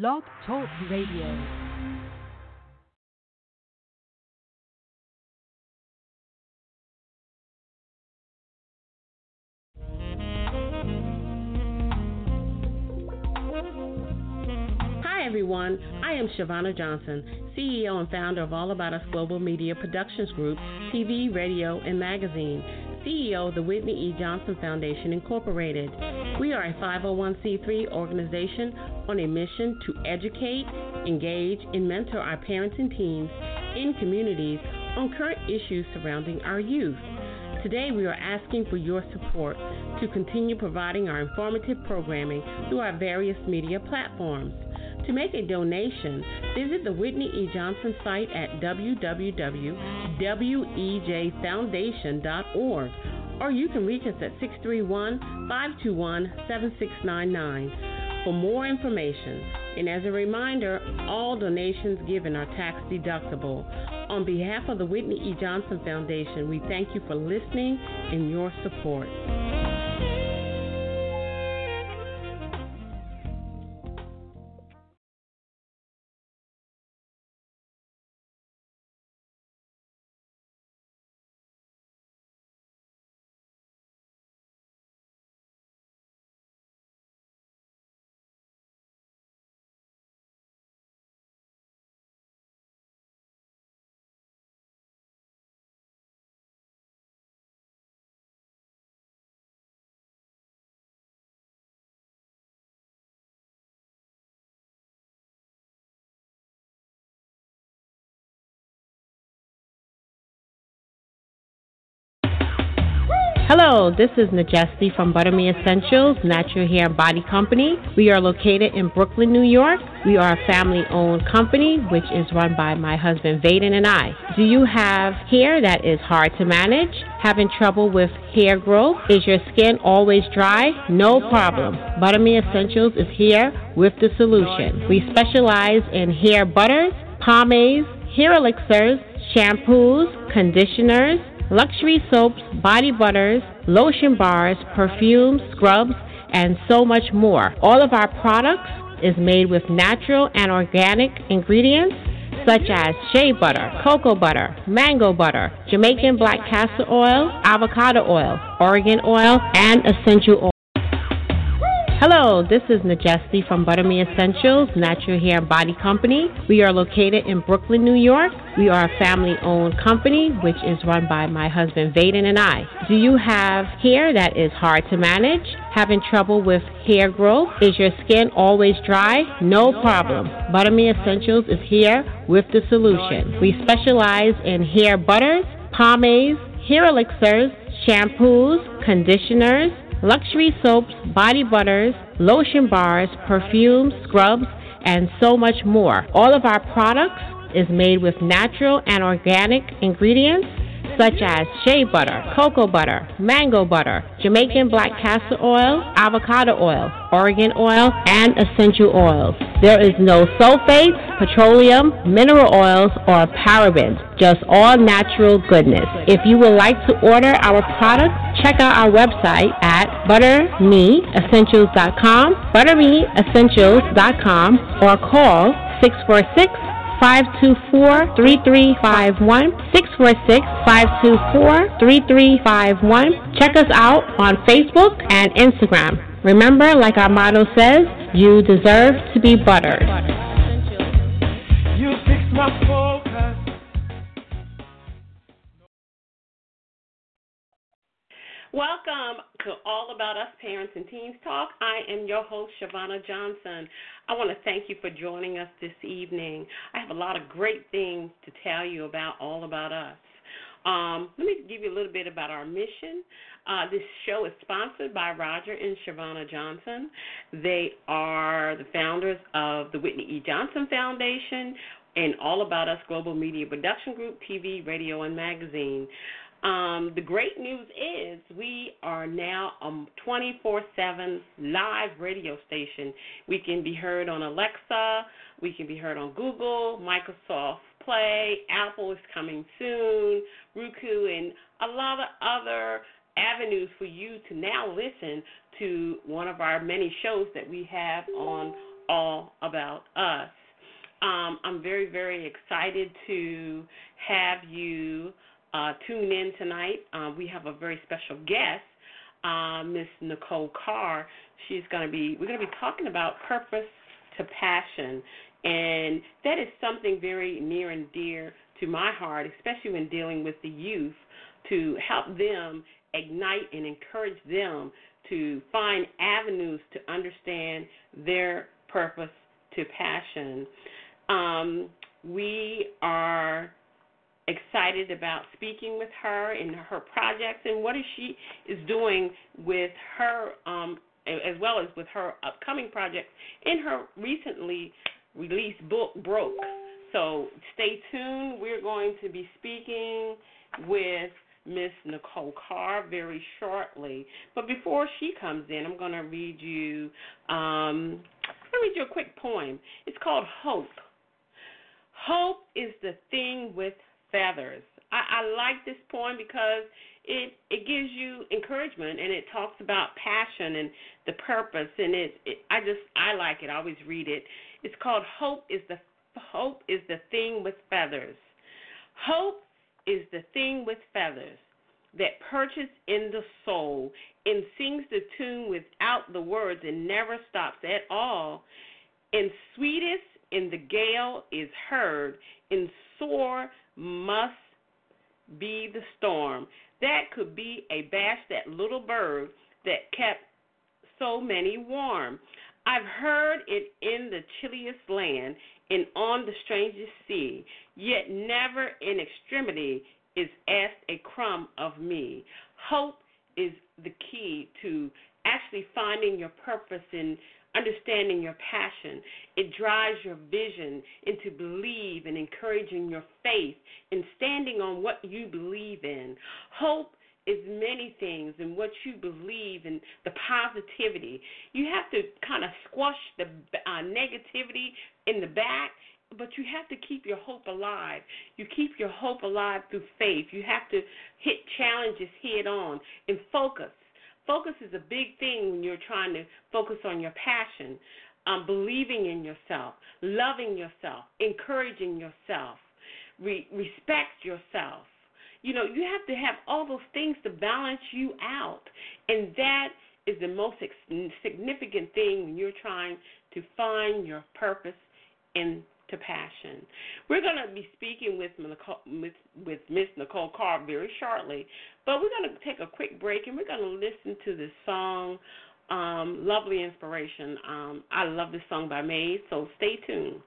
Blog Talk Radio. Hi, everyone. I am Chevonna Johnson, CEO and founder of All About Us Global Media Productions Group, TV, radio, and magazine, CEO of the Whitney E. Johnson Foundation, Incorporated. We are a 501c3 organization on a mission to educate, engage, and mentor our parents and teens in communities on current issues surrounding our youth. Today, we are asking for your support to continue providing our informative programming through our various media platforms. To make a donation, visit the Whitney E. Johnson site at www.wejfoundation.org or you can reach us at 631 521 7699 for more information. And as a reminder, all donations given are tax deductible. On behalf of the Whitney E. Johnson Foundation, we thank you for listening and your support. Hello, this is Najesti from Buttermee Essentials Natural Hair and Body Company. We are located in Brooklyn, New York. We are a family owned company which is run by my husband Vaden and I. Do you have hair that is hard to manage? Having trouble with hair growth? Is your skin always dry? No problem. Buttermee Essentials is here with the solution. We specialize in hair butters, pomades, hair elixirs, shampoos, conditioners, luxury soaps, body butters, lotion bars, perfumes, scrubs, and so much more. All of our products is made with natural and organic ingredients such as shea butter, cocoa butter, mango butter, Jamaican black castor oil, avocado oil, Oregon oil, and essential oil. Hello, this is Najesti from Butter Essentials Natural Hair and Body Company. We are located in Brooklyn, New York. We are a family owned company which is run by my husband Vaden and I. Do you have hair that is hard to manage? Having trouble with hair growth? Is your skin always dry? No problem. Butter Essentials is here with the solution. We specialize in hair butters, pomades, hair elixirs, shampoos, conditioners, luxury soaps, body butters, lotion bars, perfumes, scrubs, and so much more. All of our products is made with natural and organic ingredients such as shea butter, cocoa butter, mango butter, Jamaican black castor oil, avocado oil, Oregon oil, and essential oils. There is no sulfates, petroleum, mineral oils, or parabens, just all natural goodness. If you would like to order our products, check out our website at buttermeessentials.com, buttermeessentials.com, or call 646 524 3351. 646 524 3351. Check us out on Facebook and Instagram. Remember, like our motto says, you deserve to be buttered. You fix my focus. Welcome to All About Us Parents and Teens Talk. I am your host, Chevonna Johnson. I want to thank you for joining us this evening. I have a lot of great things to tell you about All About Us. Um, let me give you a little bit about our mission. Uh, this show is sponsored by Roger and Chevonna Johnson. They are the founders of the Whitney E. Johnson Foundation and All About Us Global Media Production Group, TV, radio, and magazine. Um, the great news is we are now a 24 7 live radio station. We can be heard on Alexa, we can be heard on Google, Microsoft Play, Apple is coming soon, Roku, and a lot of other avenues for you to now listen to one of our many shows that we have on all about us. Um, I'm very, very excited to have you uh, tune in tonight. Uh, we have a very special guest, uh, Miss Nicole Carr. She's going to be. We're going to be talking about purpose to passion, and that is something very near and dear to my heart, especially when dealing with the youth, to help them ignite and encourage them to find avenues to understand their purpose to passion. Um, we are excited about speaking with her and her projects and what is she is doing with her um, as well as with her upcoming projects in her recently released book broke. So stay tuned. We're going to be speaking with miss nicole carr very shortly. But before she comes in i'm going to read you um, i'm going to read you a quick poem. It's called hope. Hope is the thing with feathers. I, I like this poem because it it gives you encouragement and it talks about passion and the purpose and it, it I just I like it. I always read it. It's called Hope is the Hope is the thing with feathers. Hope is the thing with feathers that perches in the soul and sings the tune without the words and never stops at all. And sweetest in the gale is heard, in sore must be the storm. That could be a bash that little bird that kept so many warm. I've heard it in the chilliest land and on the strangest sea, yet never in extremity is asked a crumb of me. Hope is the key to actually finding your purpose in understanding your passion. It drives your vision into believe and encouraging your faith and standing on what you believe in. Hope is many things and what you believe and the positivity. You have to kind of squash the uh, negativity in the back but you have to keep your hope alive. You keep your hope alive through faith. You have to hit challenges head on and focus. Focus is a big thing when you're trying to focus on your passion, um, believing in yourself, loving yourself, encouraging yourself, re- respect yourself. You know, you have to have all those things to balance you out. And that is the most significant thing when you're trying to find your purpose in to passion. We're going to be speaking with Nicole, with, Miss Nicole Carr very shortly, but we're going to take a quick break and we're going to listen to this song, um, "Lovely Inspiration." Um, I love this song by May. so stay tuned.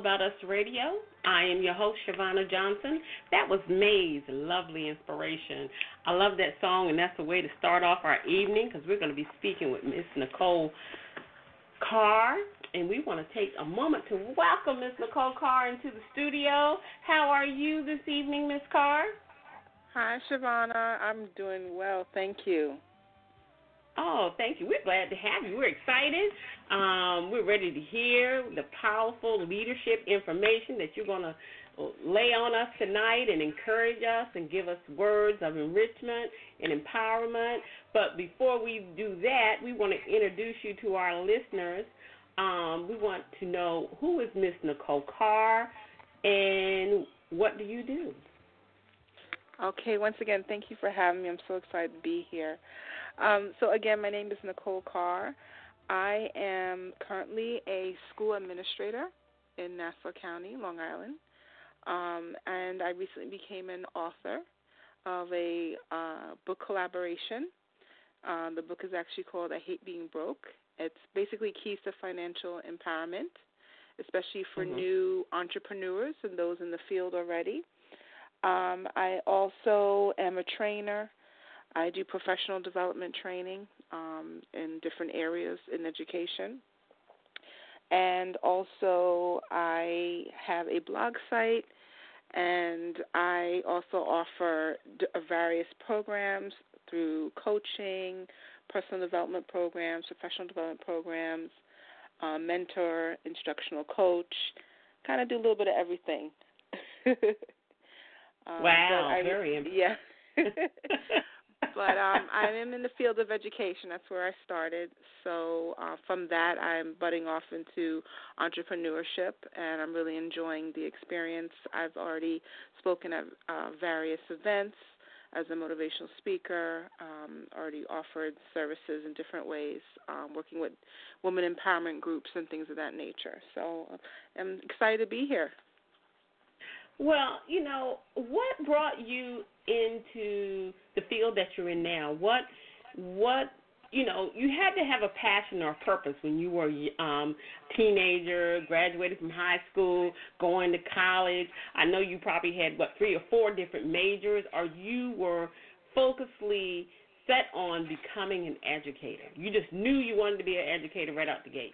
About Us Radio. I am your host, Chevonna Johnson. That was May's lovely inspiration. I love that song, and that's a way to start off our evening because we're going to be speaking with Miss Nicole Carr. And we want to take a moment to welcome Miss Nicole Carr into the studio. How are you this evening, Miss Carr? Hi, Chevonna. I'm doing well. Thank you. Oh, thank you. We're glad to have you. We're excited. Um, we're ready to hear the powerful leadership information that you're going to lay on us tonight and encourage us and give us words of enrichment and empowerment. But before we do that, we want to introduce you to our listeners. Um, we want to know who is Miss Nicole Carr and what do you do? Okay, once again, thank you for having me. I'm so excited to be here. Um, so, again, my name is Nicole Carr. I am currently a school administrator in Nassau County, Long Island. Um, and I recently became an author of a uh, book collaboration. Uh, the book is actually called I Hate Being Broke. It's basically keys to financial empowerment, especially for mm-hmm. new entrepreneurs and those in the field already. Um, I also am a trainer I do professional development training um, in different areas in education. And also, I have a blog site, and I also offer d- various programs through coaching, personal development programs, professional development programs, uh, mentor, instructional coach. Kind of do a little bit of everything. um, wow, I, very yeah. but um, I am in the field of education. That's where I started. So uh, from that, I'm budding off into entrepreneurship, and I'm really enjoying the experience. I've already spoken at uh, various events as a motivational speaker. Um, already offered services in different ways, um, working with women empowerment groups and things of that nature. So I'm excited to be here. Well, you know, what brought you into the field that you're in now? What what you know, you had to have a passion or a purpose when you were um teenager, graduated from high school, going to college. I know you probably had what three or four different majors, or you were focusedly set on becoming an educator. You just knew you wanted to be an educator right out the gate.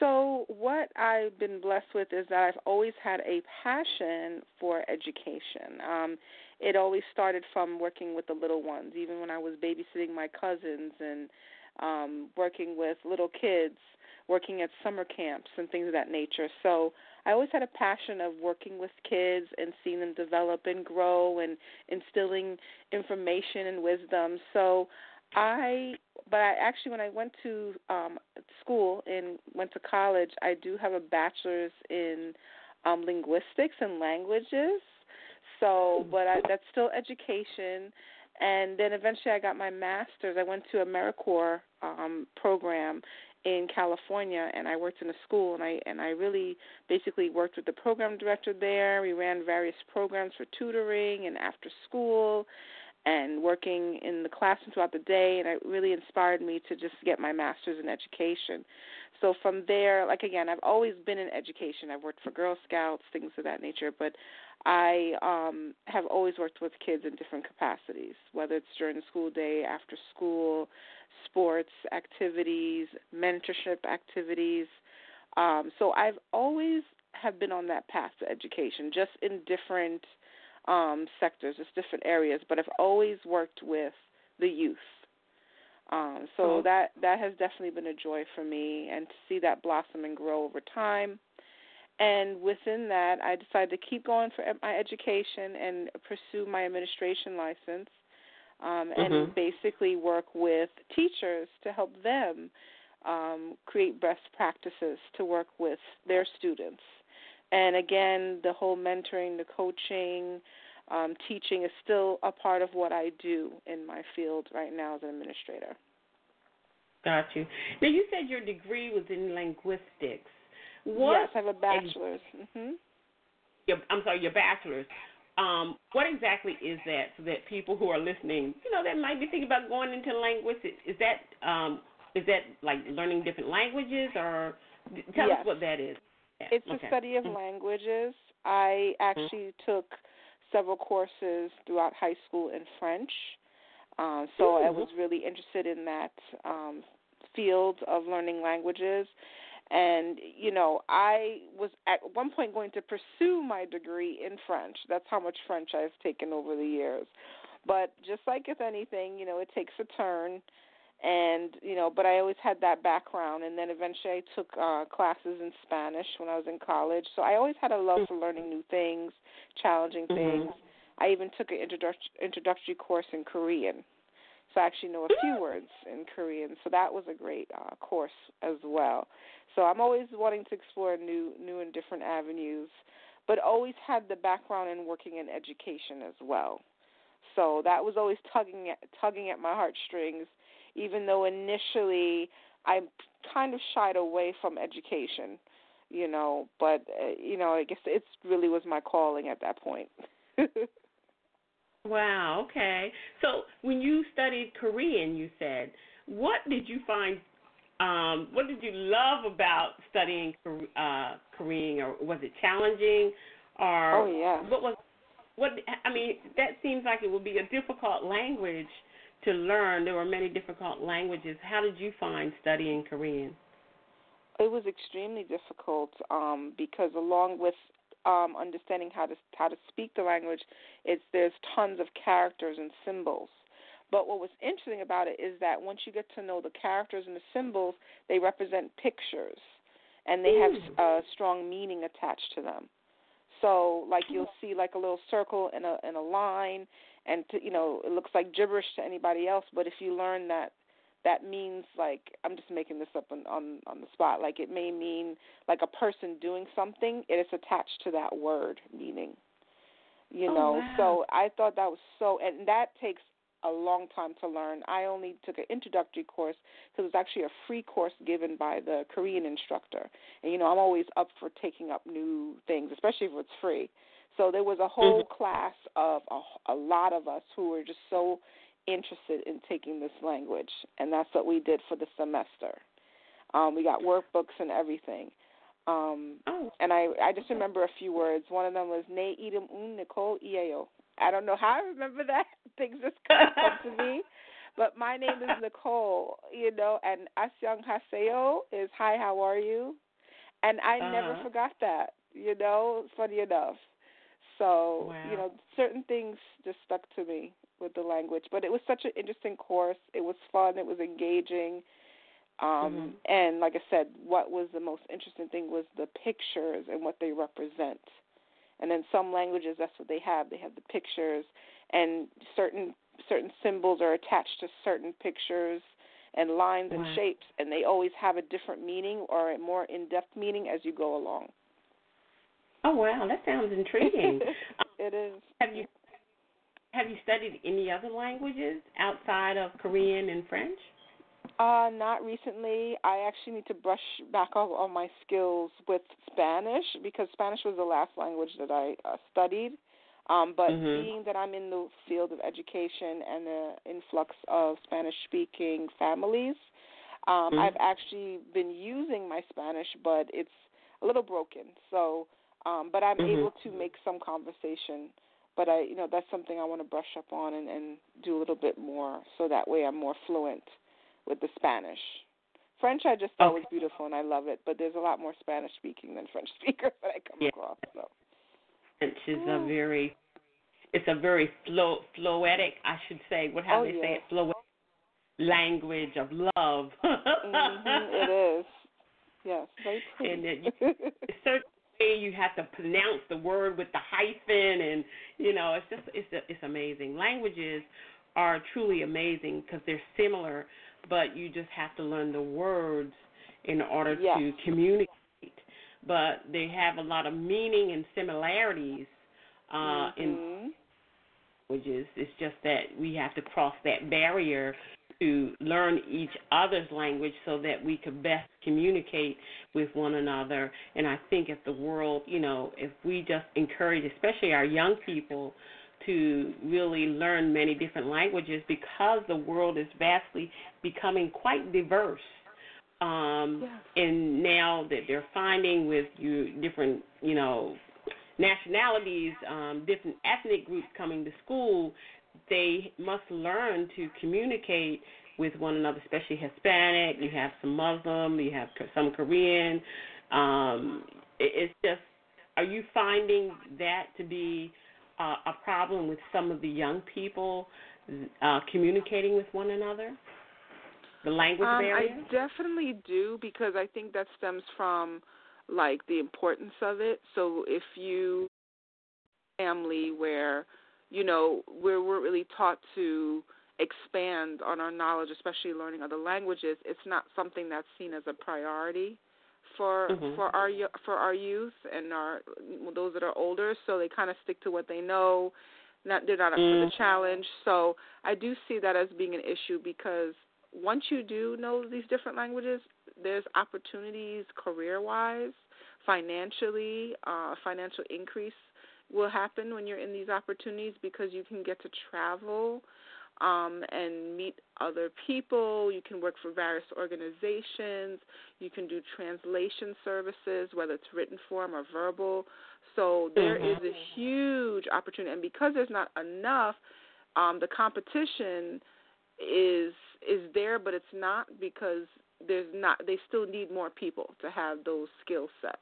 So, what I've been blessed with is that I've always had a passion for education. Um, it always started from working with the little ones, even when I was babysitting my cousins and um, working with little kids, working at summer camps and things of that nature. So, I always had a passion of working with kids and seeing them develop and grow and instilling information and wisdom. So, I but I actually when I went to um school and went to college, I do have a bachelor's in um linguistics and languages. So, but I, that's still education. And then eventually I got my master's. I went to AmeriCorps um program in California and I worked in a school and I and I really basically worked with the program director there. We ran various programs for tutoring and after school and working in the classroom throughout the day and it really inspired me to just get my master's in education. So from there like again i've always been in education. I've worked for girl scouts things of that nature but i um have always worked with kids in different capacities whether it's during the school day after school sports activities mentorship activities. Um so i've always have been on that path to education just in different um, sectors, just different areas, but I've always worked with the youth. Um, so oh. that that has definitely been a joy for me, and to see that blossom and grow over time. And within that, I decided to keep going for my education and pursue my administration license, um, and mm-hmm. basically work with teachers to help them um, create best practices to work with their students and again, the whole mentoring, the coaching, um, teaching is still a part of what I do in my field right now as an administrator. Got you. Now, you said your degree was in linguistics. What yes, I have a bachelor's. Mm-hmm. Your, I'm sorry, your bachelor's. Um, what exactly is that so that people who are listening, you know, that might be thinking about going into linguistics, is that um, is that like learning different languages or Tell yes. us what that is. It's okay. a study of mm-hmm. languages. I actually mm-hmm. took several courses throughout high school in French. Uh, so mm-hmm. I was really interested in that um, field of learning languages. And, you know, I was at one point going to pursue my degree in French. That's how much French I've taken over the years. But just like with anything, you know, it takes a turn and you know but i always had that background. And then eventually i took uh classes in spanish when i was in college. So i always had a love for learning new things challenging mm-hmm. things. I even took an introductory course in korean. So i actually know a few words in korean. So that was a great uh course as well. So i'm always wanting to explore new new and different avenues but always had the background in working in education as well. So that was always tugging at tugging at my heartstrings even though initially I kind of shied away from education, you know, but uh, you know, I guess it really was my calling at that point. wow, okay. So, when you studied Korean, you said, what did you find um, what did you love about studying uh, Korean, or was it challenging, or oh yeah, what was what? I mean, that seems like it would be a difficult language to learn. There were many difficult languages. How did you find studying Korean? It was extremely difficult um, because, along with um, understanding how to how to speak the language, it's there's tons of characters and symbols. But what was interesting about it is that once you get to know the characters and the symbols, they represent pictures, and they have a strong meaning attached to them. So, like you'll see like a little circle and a and a line, and to, you know it looks like gibberish to anybody else but if you learn that that means like i'm just making this up on on on the spot like it may mean like a person doing something it is attached to that word meaning you oh, know? Wow. so i thought that was so and that takes a long time to learn. I only took an introductory course because it was actually a free course given by the korean instructor. And you know i'm always up for taking up new things especially if it's free so there was a whole mm-hmm. class of a, a lot of us who were just so interested in taking this language, and that's what we did for the semester. Um, we got workbooks and everything. Um, oh. And I, I just remember a few words. One of them was Ne idem un Nicole Ieo. I don't know how I remember that. Things just come, come to me. But my name is Nicole, you know, and Asyang Haseo is Hi, how are you? And I uh-huh. never forgot that, you know, funny enough. So, wow. you know, certain things just stuck to me with the language. But it was such an interesting course. It was fun. It was engaging. Um, mm-hmm. And like I said, what was the most interesting thing was the pictures and what they represent. And in some languages, that's what they have. They have the pictures, and certain certain symbols are attached to certain pictures and lines wow. and shapes, and they always have a different meaning or a more in-depth meaning as you go along. Oh wow, that sounds intriguing. it is. Have you have you studied any other languages outside of Korean and French? Uh, not recently. I actually need to brush back up on my skills with Spanish because Spanish was the last language that I uh, studied. Um, but mm-hmm. being that I'm in the field of education and the influx of Spanish speaking families, um, mm-hmm. I've actually been using my Spanish, but it's a little broken. So um, but I'm mm-hmm. able to make some conversation. But I, you know, that's something I want to brush up on and, and do a little bit more, so that way I'm more fluent with the Spanish. French I just thought okay. was beautiful and I love it, but there's a lot more Spanish speaking than French speakers that I come yeah. across. So French is a very it's a very flow floetic, I should say. What how oh, they yes. say it? Floetic language of love. mm-hmm, it is. Yes, very pretty. And you, way you have to pronounce the word with the hyphen, and you know, it's just it's it's amazing. Languages are truly amazing because they're similar, but you just have to learn the words in order yes. to communicate. But they have a lot of meaning and similarities uh, mm-hmm. in languages. It's just that we have to cross that barrier to learn each other's language so that we could best communicate with one another. And I think if the world, you know, if we just encourage, especially our young people, to really learn many different languages because the world is vastly becoming quite diverse. Um. And now that they're finding with you different, you know, nationalities, um, different ethnic groups coming to school, they must learn to communicate with one another, especially Hispanic. You have some Muslim, you have some Korean. Um, it's just, are you finding that to be uh, a problem with some of the young people uh, communicating with one another? The language um, barrier? I definitely do because I think that stems from like the importance of it. So if you family where you know where we're really taught to expand on our knowledge, especially learning other languages, it's not something that's seen as a priority for mm-hmm. for our for our youth and our those that are older. So they kind of stick to what they know. Not they're not up mm. for the challenge. So I do see that as being an issue because once you do know these different languages, there's opportunities career wise, financially, uh, financial increase will happen when you're in these opportunities because you can get to travel um, and meet other people. You can work for various organizations. You can do translation services, whether it's written form or verbal. So there mm-hmm. is a huge opportunity, and because there's not enough, um, the competition is is there, but it's not because there's not. They still need more people to have those skill sets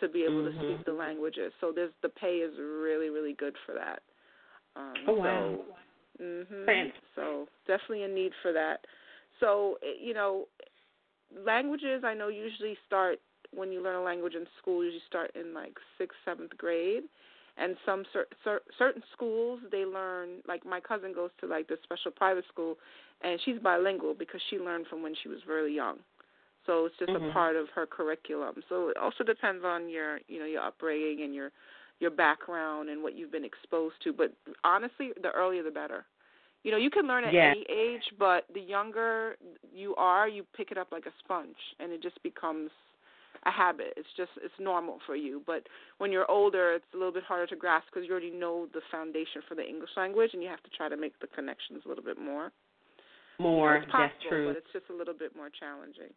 to be able mm-hmm. to speak the languages. So there's the pay is really really good for that. Um, oh wow. So, mhm. So definitely a need for that. So eh, you know, languages I know usually start when you learn a language in school. Usually start in like sixth seventh grade, and some cer- cer- certain schools they learn like my cousin goes to like this special private school and she's bilingual because she learned from when she was really young so it's just mm-hmm. a part of her curriculum so it also depends on your you know your upbringing and your your background and what you've been exposed to but honestly the earlier the better you know you can learn at yeah. any age but the younger you are you pick it up like a sponge and it just becomes a habit. It's just it's normal for you. But when you're older, it's a little bit harder to grasp because you already know the foundation for the English language, and you have to try to make the connections a little bit more. More, possible, that's true. But it's just a little bit more challenging.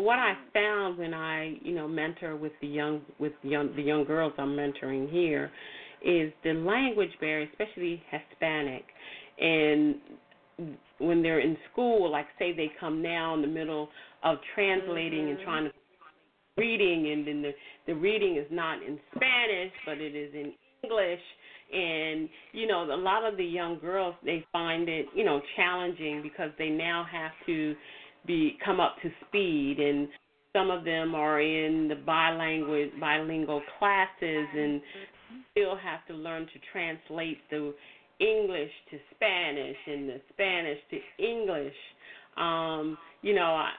What I found when I, you know, mentor with the young with young the young girls I'm mentoring here, is the language barrier, especially Hispanic, and when they're in school, like say they come now in the middle of translating mm-hmm. and trying to reading, and then the the reading is not in Spanish, but it is in English. And you know, a lot of the young girls they find it you know challenging because they now have to be come up to speed, and some of them are in the bilingual bilingual classes and still have to learn to translate the English to Spanish and the Spanish to English. Um, you know, I,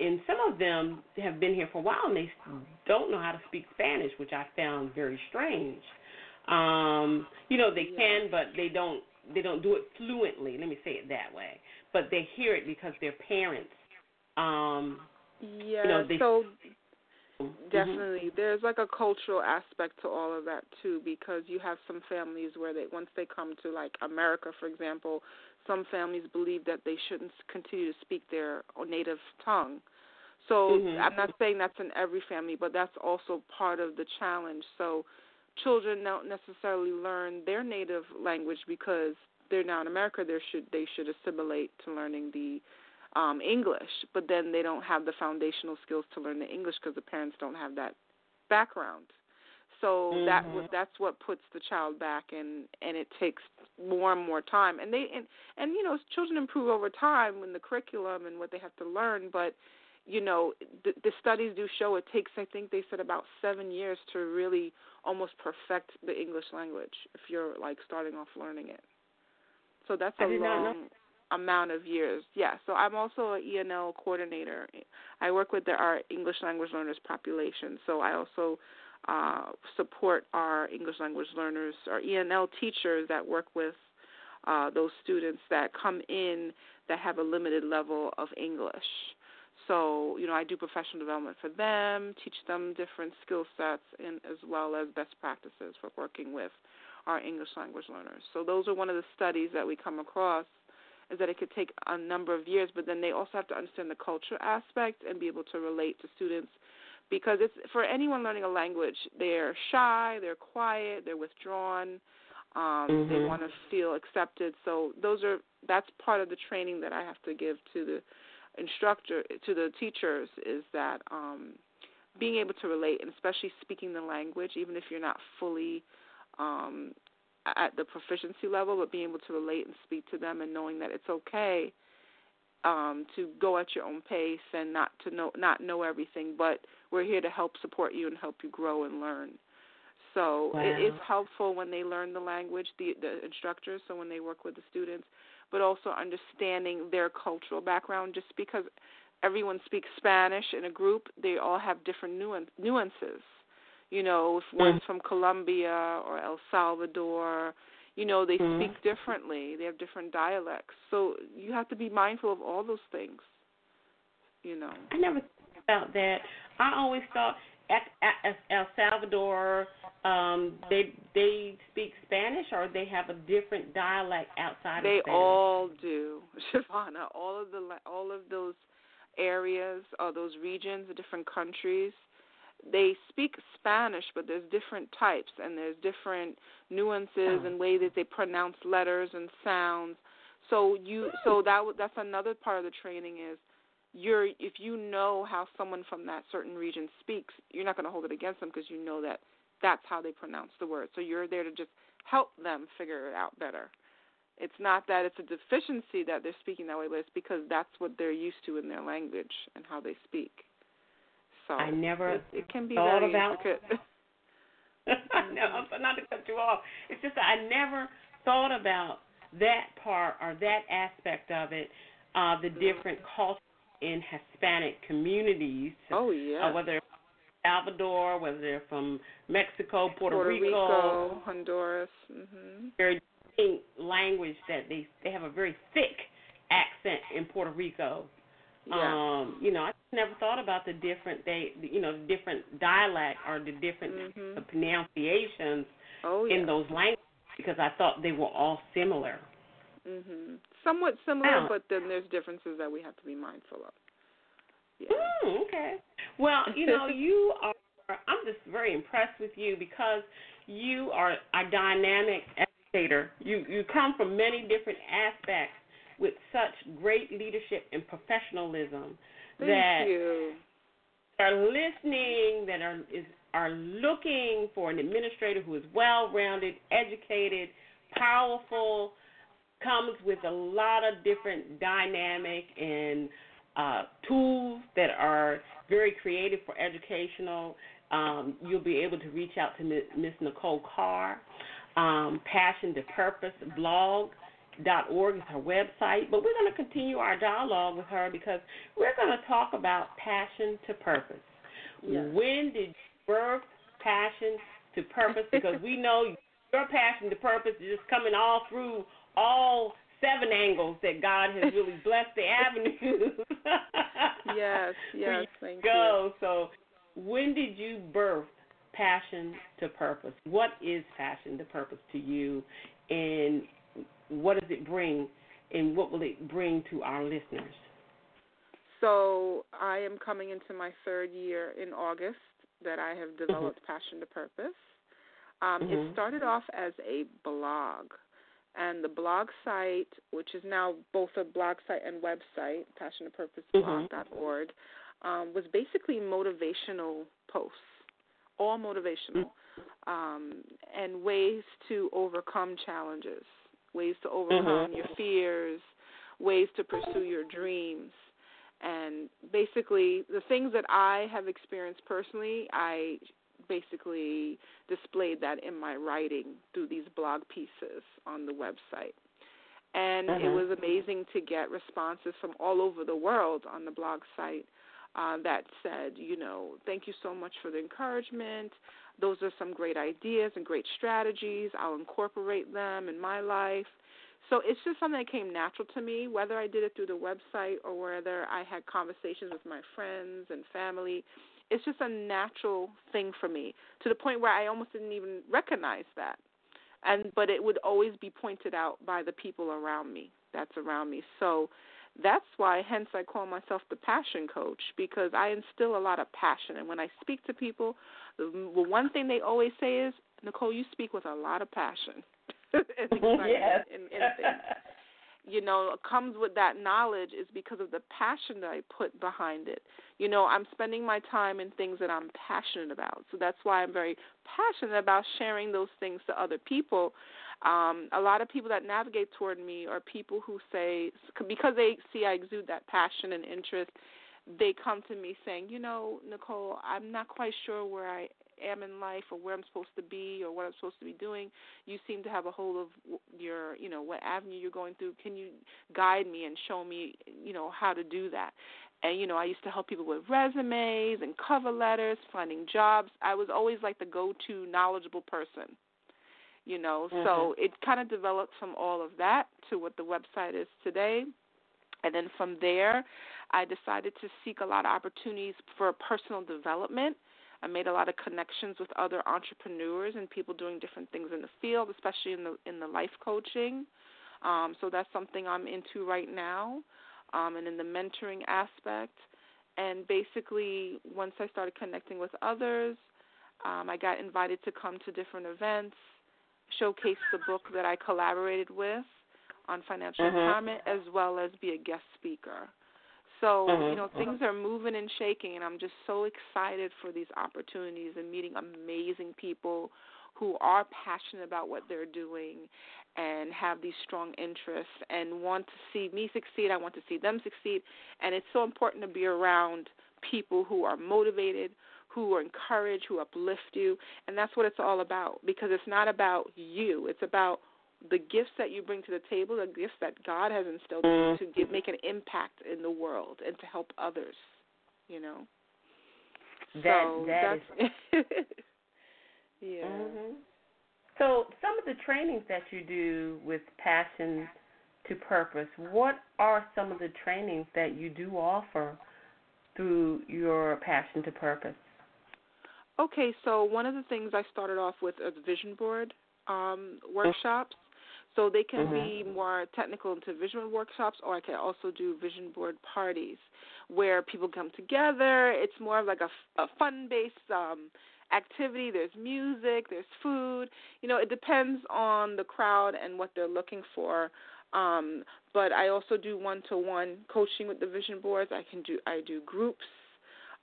and some of them have been here for a while and they don't know how to speak Spanish, which I found very strange. Um, you know, they can, but they don't. They don't do it fluently. Let me say it that way. But they hear it because their parents. Um, yeah. You know, they, so mm-hmm. definitely, mm-hmm. there's like a cultural aspect to all of that too, because you have some families where they once they come to like America, for example, some families believe that they shouldn't continue to speak their native tongue. So mm-hmm. I'm not saying that's in every family, but that's also part of the challenge. So children don't necessarily learn their native language because they're now in America. They should they should assimilate to learning the um, English, but then they don't have the foundational skills to learn the English because the parents don't have that background. So mm-hmm. that that's what puts the child back, and and it takes more and more time. And they and and you know children improve over time in the curriculum and what they have to learn, but you know the, the studies do show it takes I think they said about seven years to really almost perfect the English language if you're like starting off learning it. So that's a long amount of years. Yeah. So I'm also an ENL coordinator. I work with the, our English language learners population. So I also uh, support our English language learners, our ENL teachers that work with uh, those students that come in that have a limited level of English. So, you know, I do professional development for them, teach them different skill sets, and as well as best practices for working with our English language learners. So, those are one of the studies that we come across is that it could take a number of years, but then they also have to understand the culture aspect and be able to relate to students because it's for anyone learning a language, they're shy, they're quiet, they're withdrawn, um, mm-hmm. they want to feel accepted. So those are that's part of the training that I have to give to the instructor to the teachers is that um, being able to relate and especially speaking the language, even if you're not fully um, at the proficiency level, but being able to relate and speak to them and knowing that it's okay um, to go at your own pace and not to know not know everything, but we're here to help support you and help you grow and learn. So wow. it is helpful when they learn the language, the the instructors, so when they work with the students, but also understanding their cultural background. Just because everyone speaks Spanish in a group, they all have different nuances. You know, if one's mm. from Colombia or El Salvador, you know, they mm. speak differently. They have different dialects. So you have to be mindful of all those things. You know. I never thought about that. I always thought at El Salvador, um, they they speak Spanish or they have a different dialect outside they of Spanish. They all do, Chevonna. All of the all of those areas or those regions, the different countries, they speak Spanish, but there's different types and there's different nuances oh. and way that they pronounce letters and sounds. So you hmm. so that that's another part of the training is you're if you know how someone from that certain region speaks, you're not going to hold it against them because you know that that's how they pronounce the word. So you're there to just help them figure it out better. It's not that it's a deficiency that they're speaking that way, but it's because that's what they're used to in their language and how they speak. So I never it, it can be thought very about. intricate. no, not to cut you off. It's just that I never thought about that part or that aspect of it, uh, the mm-hmm. different cultures in Hispanic communities. Oh yeah. Uh, whether Salvador, whether they're from Mexico, Puerto, Puerto Rico, Rico, Honduras. Mm-hmm. Very distinct language that they they have a very thick accent in Puerto Rico. Yeah. Um, you know, I never thought about the different they you know, the different dialect or the different mm-hmm. pronunciations oh, yeah. in those languages because I thought they were all similar. Mhm. Somewhat similar, but then there's differences that we have to be mindful of. Yeah. Mm, okay. Well, you know, you are. I'm just very impressed with you because you are a dynamic educator. You you come from many different aspects with such great leadership and professionalism Thank that you. are listening, that are is are looking for an administrator who is well-rounded, educated, powerful, comes with a lot of different dynamic and uh, tools that are very creative for educational. Um, you'll be able to reach out to Miss Nicole Carr. Um, Passion to Purpose blog org is her website. But we're going to continue our dialogue with her because we're going to talk about passion to purpose. Yes. When did you birth passion to purpose? Because we know your passion to purpose is just coming all through all seven angles that God has really blessed the avenue. yes, yes, thank go. you. So, when did you birth passion to purpose? What is passion to purpose to you, and what does it bring, and what will it bring to our listeners? So, I am coming into my third year in August that I have Mm-hmm. developed mm-hmm. passion to purpose. Um, mm-hmm. It started off as a blog and the blog site, which is now both a blog site and website, passion2purposeblog.org, um, was basically motivational posts, all motivational, um, and ways to overcome challenges, ways to overcome mm-hmm. your fears, ways to pursue your dreams. And basically, the things that I have experienced personally, I basically displayed that in my writing through these blog pieces on the website. And uh-huh. it was amazing to get responses from all over the world on the blog site uh, that said, you know, thank you so much for the encouragement. Those are some great ideas and great strategies. I'll incorporate them in my life. So it's just something that came natural to me, whether I did it through the website or whether I had conversations with my friends and family it's just a natural thing for me to the point where I almost didn't even recognize that. And but it would always be pointed out by the people around me that's around me. So that's why, hence, I call myself the passion coach because I instill a lot of passion. And when I speak to people, the one thing they always say is, Nicole, you speak with a lot of passion and excitement yes. and, and things. You know, comes with that knowledge is because of the passion that I put behind it. You know, I'm spending my time in things that I'm passionate about. So that's why I'm very passionate about sharing those things to other people um, a lot of people that navigate toward me are people who say, because they see I exude that passion and interest, they come to me saying, you know, Nicole, I'm not quite sure where I am in life or where I'm supposed to be or what I'm supposed to be doing. You seem to have a hold of your, you know, what avenue you're going through. Can you guide me and show me, you know, how to do that? And you know, I used to help people with resumes and cover letters, finding jobs. I was always like the go-to knowledgeable person you know. Mm-hmm. So it kind of developed from all of that to what the website is today. And then from there, I decided to seek a lot of opportunities for personal development. I made a lot of connections with other entrepreneurs and people doing different things in the field, especially in the in the life coaching. Um, so that's something I'm into right now, um, and in the mentoring aspect. And basically, once I started connecting with others, um, I got invited to come to different events showcase the book that I collaborated with on financial mm-hmm. empowerment as well as be a guest speaker. So, mm-hmm. you know, things are moving and shaking and I'm just so excited for these opportunities and meeting amazing people who are passionate about what they're doing and have these strong interests and want to see me succeed. I want to see them succeed. And it's so important to be around people who are motivated, who encourage, who uplift you. And that's what it's all about because it's not about you, it's about the gifts that you bring to the table, the gifts that God has instilled in you to give, make an impact in the world and to help others, you know. That so that that's is... yeah. Mm-hmm. So some of the trainings that you do with passion to purpose, what are some of the trainings that you do offer through your passion to purpose? Okay, so one of the things I started off with is vision board um, workshops. So they can mm-hmm. be more technical into vision workshops, or I can also do vision board parties where people come together. It's more of like a, a fun-based um, activity. There's music, there's food. You know, it depends on the crowd and what they're looking for. Um, but I also do one-to-one coaching with the vision boards. I can do I do groups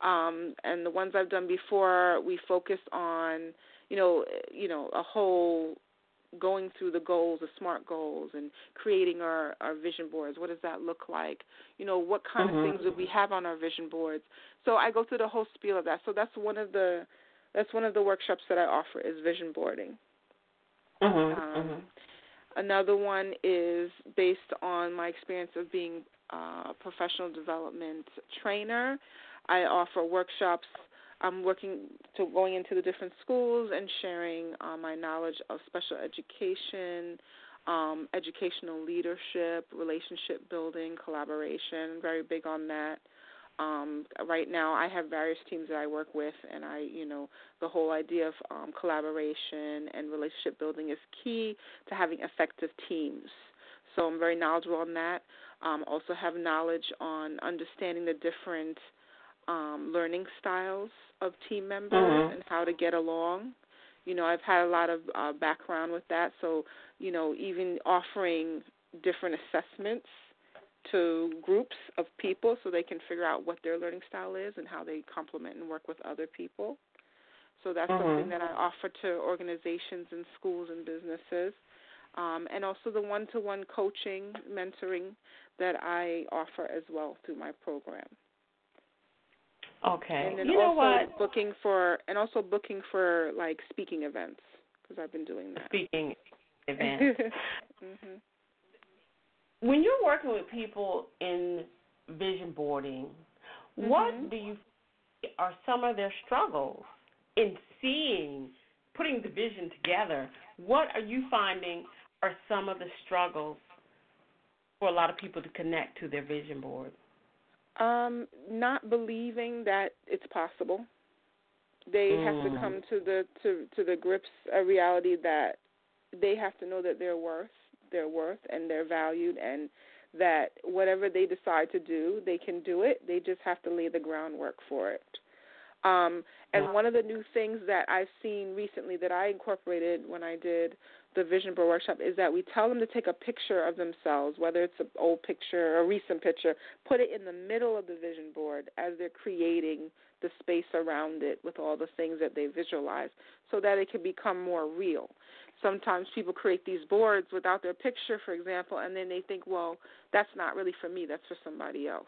um, and the ones I've done before, we focus on, you know, you know, a whole going through the goals, the SMART goals, and creating our our vision boards. What does that look like? You know, what kind mm-hmm. of things would we have on our vision boards? So I go through the whole spiel of that. So that's one of the that's one of the workshops that I offer is vision boarding. Mm-hmm. Um, mm-hmm. Another one is based on my experience of being a professional development trainer. I offer workshops. I'm working to going into the different schools and sharing uh, my knowledge of special education, um, educational leadership, relationship building, collaboration. Very big on that. Um, right now, I have various teams that I work with, and I, you know, the whole idea of um, collaboration and relationship building is key to having effective teams. So I'm very knowledgeable on that. Um, also have knowledge on understanding the different um, learning styles of team members mm-hmm. and how to get along. You know, I've had a lot of uh, background with that, so you know, even offering different assessments to groups of people so they can figure out what their learning style is and how they complement and work with other people. So that's mm-hmm. something that I offer to organizations and schools and businesses. Um, and also the one to one coaching, mentoring that I offer as well through my program. Okay. And then you know also what? booking for and also booking for like speaking events because I've been doing that. Speaking events. hmm When you're working with people in vision boarding, mm-hmm. what do you are some of their struggles in seeing putting the vision together? What are you finding are some of the struggles for a lot of people to connect to their vision board? Um, not believing that it's possible. They mm. have to come to the to to the grips a reality that they have to know that they're worth their worth and they're valued and that whatever they decide to do, they can do it. They just have to lay the groundwork for it. Um, and one of the new things that I've seen recently that I incorporated when I did the vision board workshop is that we tell them to take a picture of themselves, whether it's an old picture or a recent picture, put it in the middle of the vision board as they're creating the space around it with all the things that they visualize so that it can become more real. Sometimes people create these boards without their picture, for example, and then they think, well, that's not really for me, that's for somebody else.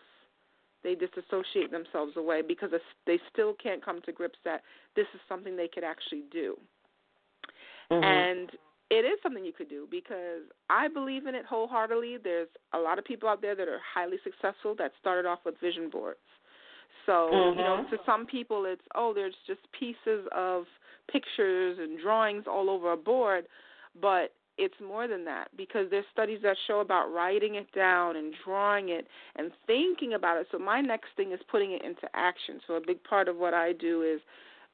They disassociate themselves away because they still can't come to grips that this is something they could actually do. Mm-hmm. And it is something you could do because I believe in it wholeheartedly. There's a lot of people out there that are highly successful that started off with vision boards. So, mm-hmm. you know, to some people it's oh, there's just pieces of pictures and drawings all over a board, but it's more than that because there's studies that show about writing it down and drawing it and thinking about it. So my next thing is putting it into action. So a big part of what I do is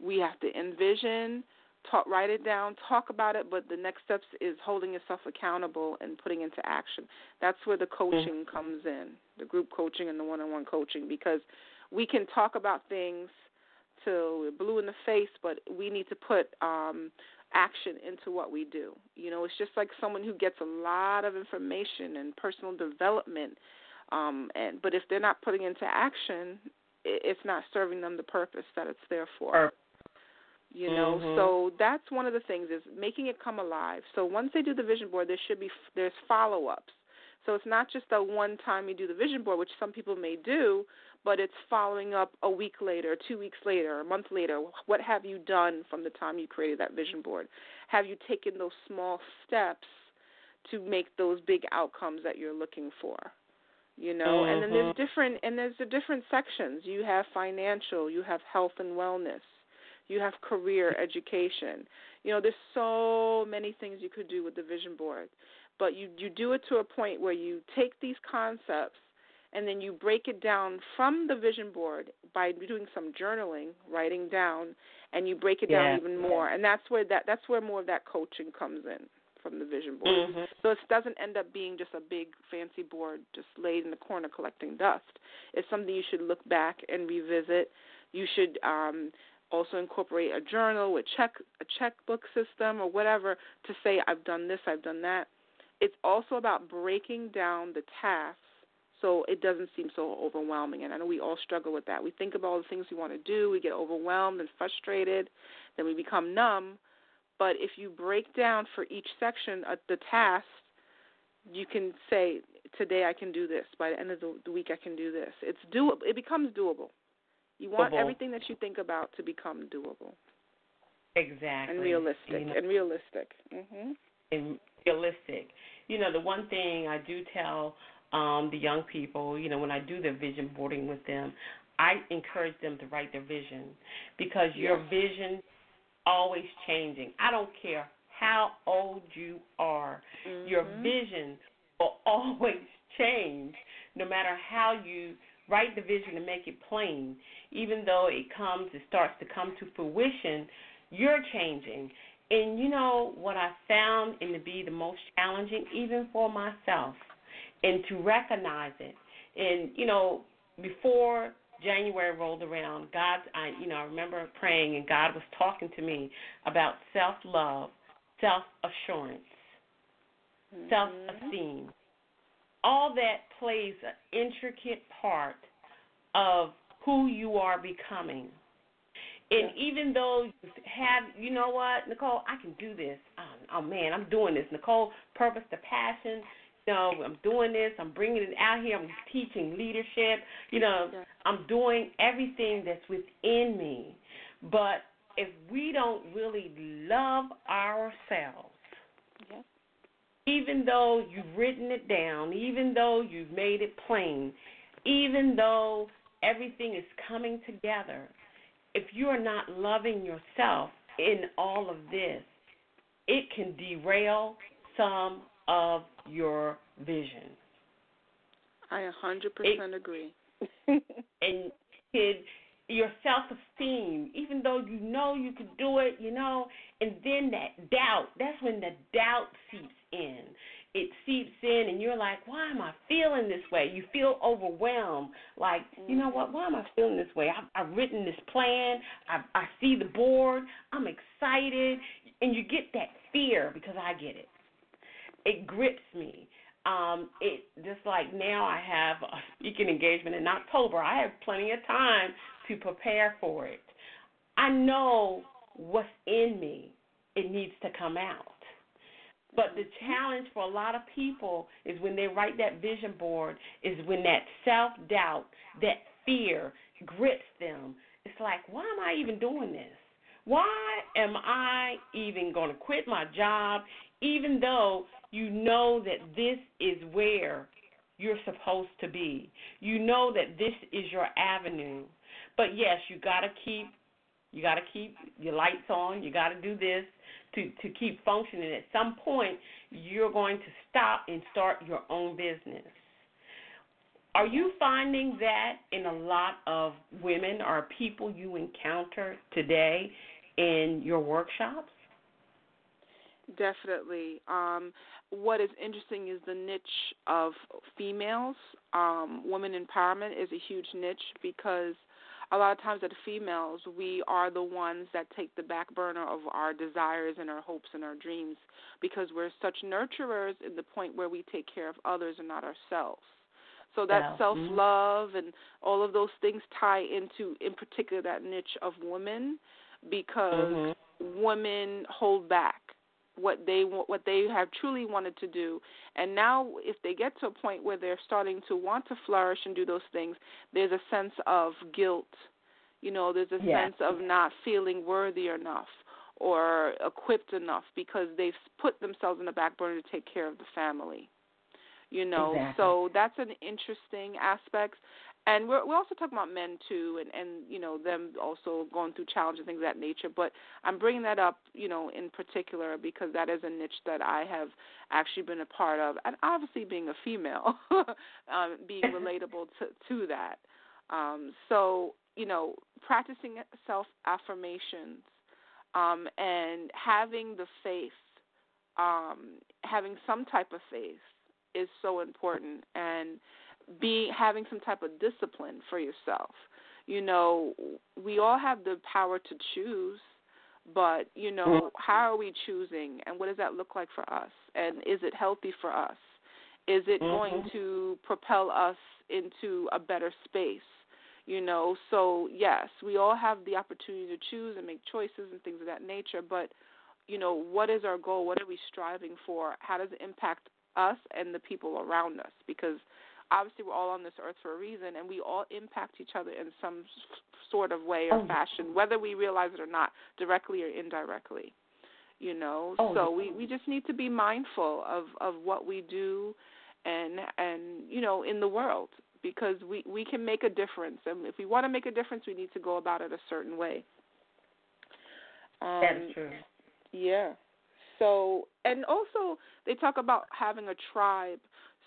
we have to envision, talk, write it down, talk about it, but the next steps is holding yourself accountable and putting into action. That's where the coaching mm-hmm. comes in, the group coaching and the one-on-one coaching because we can talk about things till we're blue in the face, but we need to put um, action into what we do. You know, it's just like someone who gets a lot of information and personal development, um, and but if they're not putting into action, it's not serving them the purpose that it's there for. You know, mm-hmm. so that's one of the things is making it come alive. So once they do the vision board, there should be there's follow ups. So it's not just a one time you do the vision board, which some people may do, but it's following up a week later, two weeks later, a month later. What have you done from the time you created that vision board? Have you taken those small steps to make those big outcomes that you're looking for? You know, mm-hmm. and then there's mm-hmm. different and there's the different sections. You have financial, you have health and wellness, you have career education. You know, there's so many things you could do with the vision board. But you you do it to a point where you take these concepts and then you break it down from the vision board by doing some journaling, writing down, and you break it yeah. down even more. And that's where that that's where more of that coaching comes in from the vision board. Mm-hmm. So it doesn't end up being just a big fancy board just laid in the corner collecting dust. It's something you should look back and revisit. You should um also incorporate a journal with check a checkbook system or whatever to say I've done this, I've done that. It's also about breaking down the tasks so it doesn't seem so overwhelming. And I know we all struggle with that. We think of all the things we want to do, we get overwhelmed and frustrated, then we become numb. But if you break down for each section uh, the task, you can say, "Today I can do this. By the end of the, the week, I can do this." It's doable. It becomes doable. You want everything that you think about to become doable. Exactly. And realistic. You know, and realistic. Mhm. And realistic. You know, the one thing I do tell um, the young people, you know, when I do the vision boarding with them, I encourage them to write their vision because your vision always changing. I don't care how old you are. Mm-hmm. Your vision will always change no matter how you write the vision and make it plain. Even though it comes it starts to come to fruition, you're changing. And you know what I found in to be the most challenging even for myself and to recognize it. And you know, before January rolled around, God, I you know, I remember praying and God was talking to me about self-love, self-assurance, mm-hmm. self-esteem. All that plays an intricate part of who you are becoming. And even though you have, you know what, Nicole, I can do this. Oh, oh man, I'm doing this. Nicole, purpose to passion you know, I'm doing this, I'm bringing it out here, I'm teaching leadership, you know, I'm doing everything that's within me. But if we don't really love ourselves, even though you've written it down, even though you've made it plain, even though everything is coming together, if you're not loving yourself in all of this, it can derail some of your vision. I a 100% agree. and kid, your self esteem, even though you know you could do it, you know, and then that doubt, that's when the doubt seeps in. it seeps in and you're like, why am I feeling this way? You feel overwhelmed. Like, you know what? Why am I feeling this way? I've, I've written this plan. I, I see the board. I'm excited. And you get that fear because I get it. It grips me. Um, it just like now I have a speaking engagement in October. I have plenty of time to prepare for it. I know what's in me. It needs to come out. But the challenge for a lot of people is when they write that vision board, is when that self doubt, that fear grips them. It's like, why am I even doing this? Why am I even going to quit my job, even though you know that this is where you're supposed to be? You know that this is your avenue. But yes, you got to keep you got to keep your lights on. You got to do this to to keep functioning. At some point, you're going to stop and start your own business. Are you finding that in a lot of women or people you encounter today in your workshops? Definitely. Um, what is interesting is the niche of females. Um, women empowerment is a huge niche because a lot of times as females, we are the ones that take the back burner of our desires and our hopes and our dreams because we're such nurturers in the point where we take care of others and not ourselves. So that yeah. self love mm-hmm. and all of those things tie into, in particular, that niche of women because mm-hmm. women hold back what they what they have truly wanted to do and now if they get to a point where they're starting to want to flourish and do those things there's a sense of guilt you know there's a yeah. sense of not feeling worthy enough or equipped enough because they've put themselves in the back burner to take care of the family you know exactly. so that's an interesting aspect and we're we're also talking about men too, and and you know them also going through challenges and things of that nature. But I'm bringing that up, you know, in particular because that is a niche that I have actually been a part of, and obviously being a female, um, being relatable to to that. Um, so you know, practicing self affirmations um, and having the faith, um, having some type of faith is so important and be having some type of discipline for yourself. You know, we all have the power to choose, but you know, mm-hmm. how are we choosing and what does that look like for us? And is it healthy for us? Is it mm-hmm. going to propel us into a better space? You know, so yes, we all have the opportunity to choose and make choices and things of that nature, but you know, what is our goal? What are we striving for? How does it impact us and the people around us? Because obviously we're all on this earth for a reason and we all impact each other in some sort of way or oh. fashion whether we realize it or not directly or indirectly you know oh. so we we just need to be mindful of of what we do and and you know in the world because we we can make a difference and if we want to make a difference we need to go about it a certain way um, that's true yeah so and also they talk about having a tribe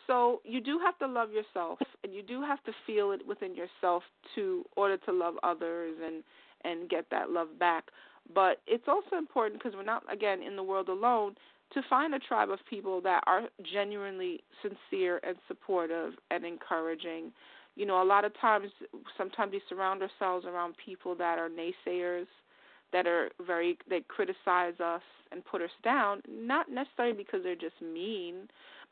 so you do have to love yourself, and you do have to feel it within yourself to order to love others and and get that love back. But it's also important because we're not again in the world alone to find a tribe of people that are genuinely sincere and supportive and encouraging. You know, a lot of times, sometimes we surround ourselves around people that are naysayers, that are very they criticize us and put us down, not necessarily because they're just mean,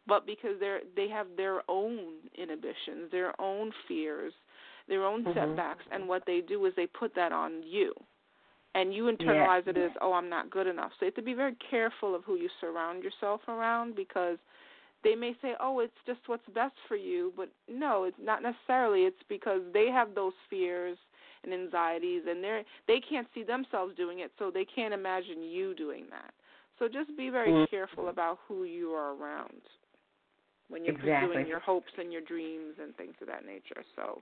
but because they're they have their own inhibitions, their own fears, their own mm-hmm. setbacks, and what they do is they put that on you, and you internalize yeah. it as oh I'm not good enough. So you have to be very careful of who you surround yourself around because they may say oh it's just what's best for you, but no, it's not necessarily. It's because they have those fears and anxieties, and they they can't see themselves doing it, so they can't imagine you doing that. So just be very mm-hmm. careful about who you are around when you're exactly. pursuing your hopes and your dreams and things of that nature. So,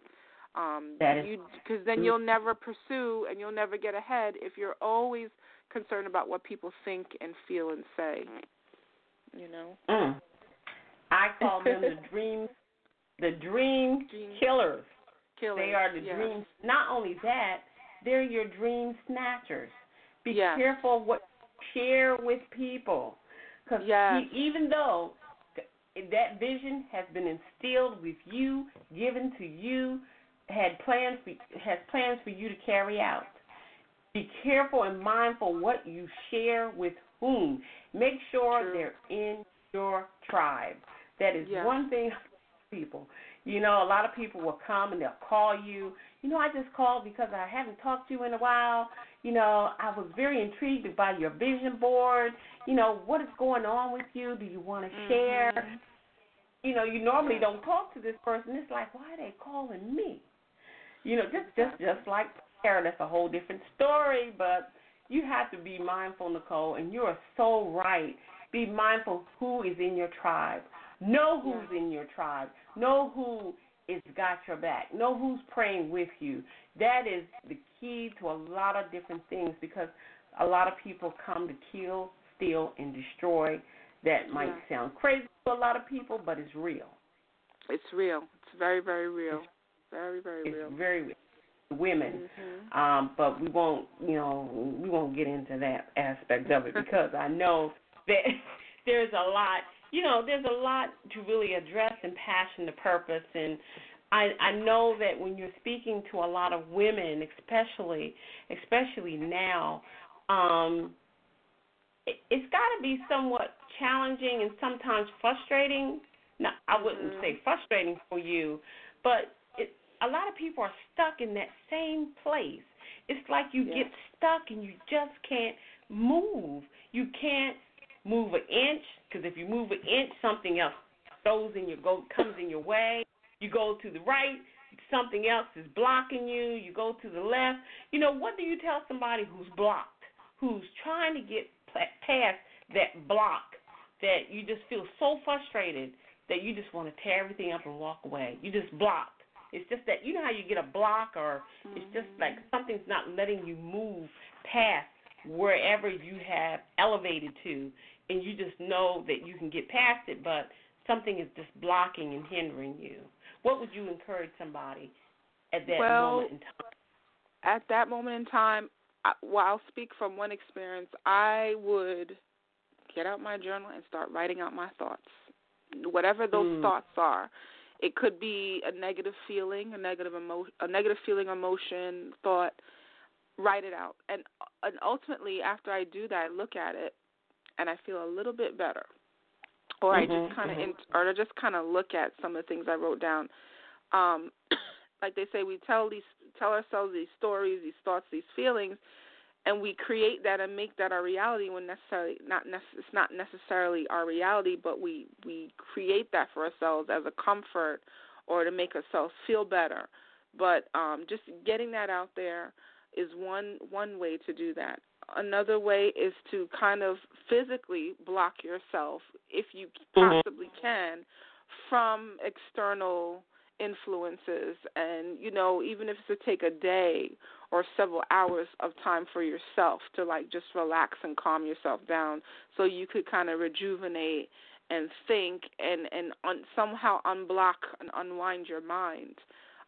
um, that is, you because then you'll never pursue and you'll never get ahead if you're always concerned about what people think and feel and say. You know. Mm. I call them the dream, the dream, dream killers. Killers. They are the yes. dream. Not only that, they're your dream snatchers. Be yes. careful what you share with people, because yes. even though that vision has been instilled with you, given to you, had plans for, has plans for you to carry out. Be careful and mindful what you share with whom. Make sure True. they're in your tribe. That is Yeah. one thing people. You know, a lot of people will come and they'll call you. You know, I just called because I haven't talked to you in a while. You know, I was very intrigued by your vision board. You know, what is going on with you? Do you want to share? Mhm. You know, you normally don't talk to this person. It's like, why are they calling me? You know, just just just like prayer. That's a whole different story. But you have to be mindful, Nicole, and you are so right. Be mindful who is in your tribe. Know who's in your tribe. Know who is got your back. Know who's praying with you. That is the key to a lot of different things because a lot of people come to kill, steal, and destroy. That might Yeah. sound crazy to a lot of people, but it's real. It's real. It's very, very real. Very, very It's real. very real. Women, Mhm. um, but we won't, you know, we won't get into that aspect of it because I know that there's a lot, you know, there's a lot to really address in passion to purpose, and I I know that when you're speaking to a lot of women, especially especially now, um, it, it's got to be somewhat challenging and sometimes frustrating. Now, I wouldn't Mhm. say frustrating for you, but it, a lot of people are stuck in that same place. It's like you Yeah. get stuck and you just can't move. You can't move an inch because if you move an inch, something else goes in your go comes in your way. You go to the right, something else is blocking you. You go to the left. You know what do you tell somebody who's blocked, who's trying to get past that block that you just feel so frustrated that you just want to tear everything up and walk away. You just blocked. It's just that you know how you get a block or it's just mm-hmm. like something's not letting you move past wherever you have elevated to and you just know that you can get past it but something is just blocking and hindering you. What would you encourage somebody at that Well, moment in time? At that moment in time, I, well, I'll speak from one experience. I would get out my journal and start writing out my thoughts, whatever those Mm. thoughts are. It could be a negative feeling, a negative emo- a negative feeling, emotion, thought. Write it out, and and ultimately, after I do that, I look at it, and I feel a little bit better, or I Mhm, just kind of, mhm. or I just kind of look at some of the things I wrote down. Um, like they say, we tell these, tell ourselves these stories, these thoughts, these feelings, and we create that and make that our reality when necessarily not nec- it's not necessarily our reality, but we we create that for ourselves as a comfort or to make ourselves feel better. But um, just getting that out there is one one way to do that. Another way is to kind of physically block yourself, if you Mhm. possibly can, from external influences and you know even if it's to take a day or several hours of time for yourself to like just relax and calm yourself down so you could kind of rejuvenate and think and and un, somehow unblock and unwind your mind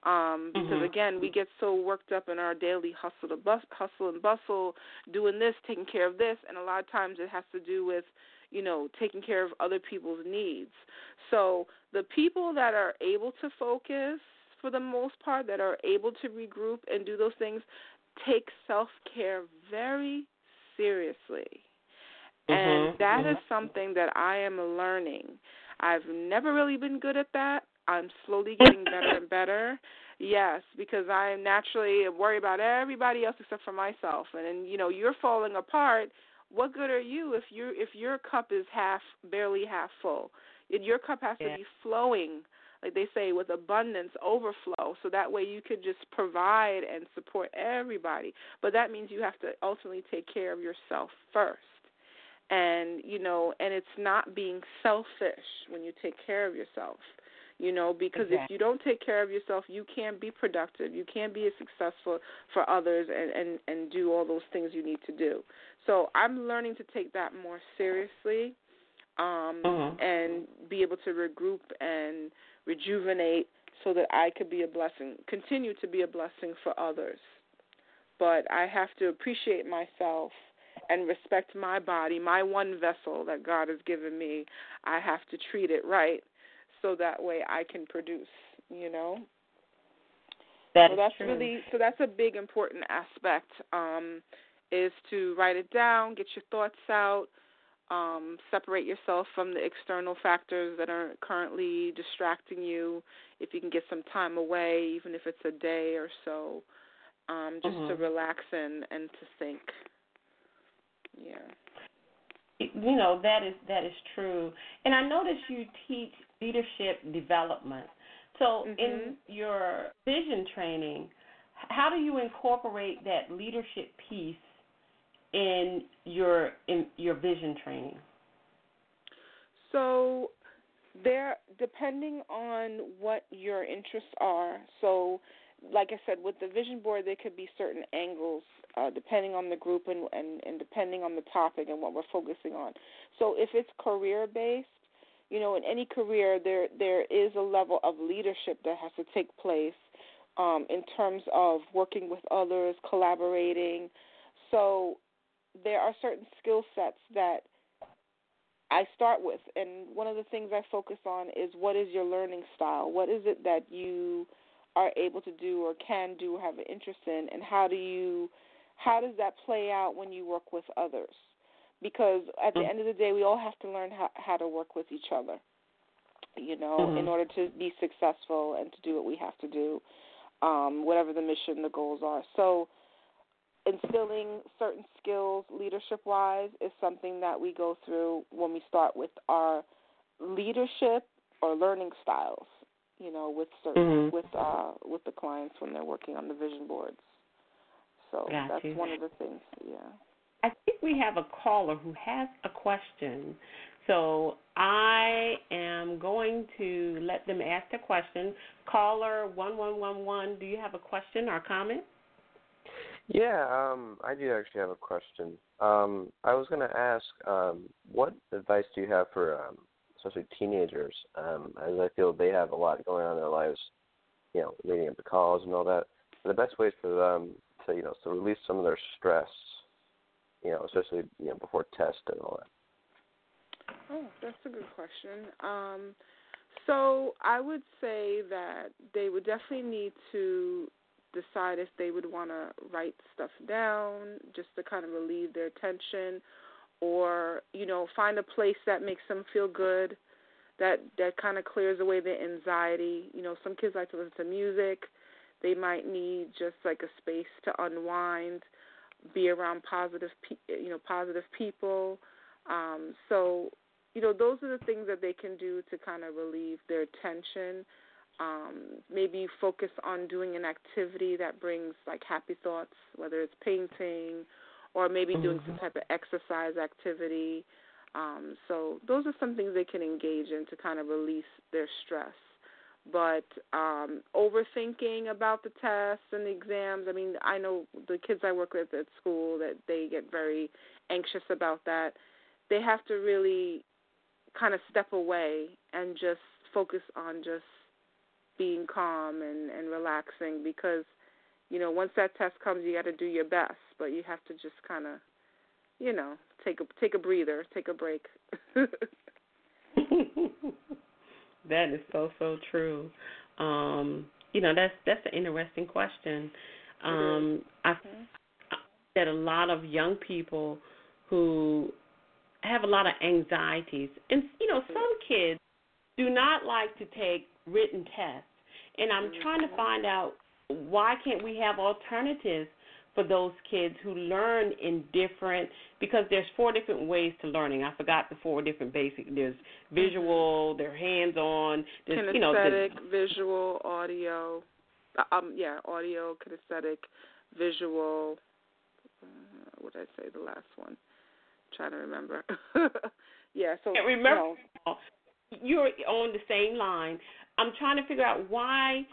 um because Mhm. again we get so worked up in our daily hustle to bus hustle and bustle doing this taking care of this and a lot of times it has to do with you know taking care of other people's needs so the people that are able to focus for the most part that are able to regroup and do those things take self care very seriously and Mhm, that is mhm. something that I am learning. I've never really been good at that. I'm slowly getting better and better. Yes, because I naturally worry about everybody else except for myself. And, you know, you're falling apart. What good are you if you if your cup is half barely half full? And your cup has Yeah. to be flowing, like they say, with abundance, overflow, so that way you could just provide and support everybody. But that means you have to ultimately take care of yourself first and you know and it's not being selfish when you take care of yourself you know because if you don't take care of yourself you can't be productive you can't be as successful for others and and and do all those things you need to do so i'm learning to take that more seriously um Mhm. and be able to regroup and rejuvenate so that i could be a blessing continue to be a blessing for others but i have to appreciate myself and respect my body, my one vessel that God has given me. I have to treat it right so that way I can produce, you know. That so that's true. really so that's a big important aspect um is to write it down, get your thoughts out, um, separate yourself from the external factors that are currently distracting you. If you can get some time away, even if it's a day or so, um, just mm-hmm. to relax and and to think. Yeah. You know that is that is true, and I notice you teach leadership development. So mm-hmm. in your vision training, how do you incorporate that leadership piece in your in your vision training? So there depending on what your interests are. So like I said, with the vision board, there could be certain angles uh, depending on the group and, and, and depending on the topic and what we're focusing on. So if it's career based, you know, in any career, there there is a level of leadership that has to take place um, in terms of working with others, collaborating. So there are certain skill sets that I start with, and one of the things I focus on is what is your learning style? What is it that you are able to do or can do or have an interest in, and how do you how does that play out when you work with others? Because at the mm-hmm. end of the day, we all have to learn how, how to work with each other, you know, mm-hmm. in order to be successful and to do what we have to do, um, whatever the mission, the goals are. So instilling certain skills leadership wise is something that we go through when we start with our leadership or learning styles you know with certain mm-hmm. with uh with the clients when they're working on the vision boards so Got that's you. one of the things yeah i think we have a caller who has a question so I am going to let them ask the question. Caller 1111, do you have a question or comment? Yeah, um, I do actually have a question. Um, I was going to ask, um, what advice do you have for, um, especially teenagers, um, as I feel they have a lot going on in their lives, you know, leading up to college and all that. The best ways for them to, you know, to release some of their stress, you know, especially you know before test and all that. Oh, that's a good question. Um, so I would say that they would definitely need to decide if they would want to write stuff down just to kind of relieve their tension or you know find a place that makes them feel good that that kind of clears away their anxiety you know some kids like to listen to music they might need just like a space to unwind be around positive pe- you know positive people um so you know those are the things that they can do to kind of relieve their tension um, maybe focus on doing an activity that brings like happy thoughts, whether it's painting or maybe mm-hmm. doing some type of exercise activity. Um, so those are some things they can engage in to kind of release their stress. But um, overthinking about the tests and the exams, I mean, I know the kids I work with at school that they get very anxious about that. They have to really kind of step away and just focus on just being calm and and relaxing because you know once that test comes you got to do your best but you have to just kind of you know take a take a breather take a break that is so so true. Um you know that's that's an interesting question. Um i mm-hmm. that a lot of young people who have a lot of anxieties and you know some kids do not like to take written tests. And I'm trying to find out why can't we have alternatives for those kids who learn in different because there's four different ways to learning. I forgot the four different basic. There's visual, mm-hmm. there's hands-on, there's kinesthetic, you know, visual, audio. Uh, um, yeah, audio, kinesthetic, visual. Uh, what did I say? The last one. I'm trying to remember. yeah, so remember. You know, you're on the same line. I'm trying to figure out why,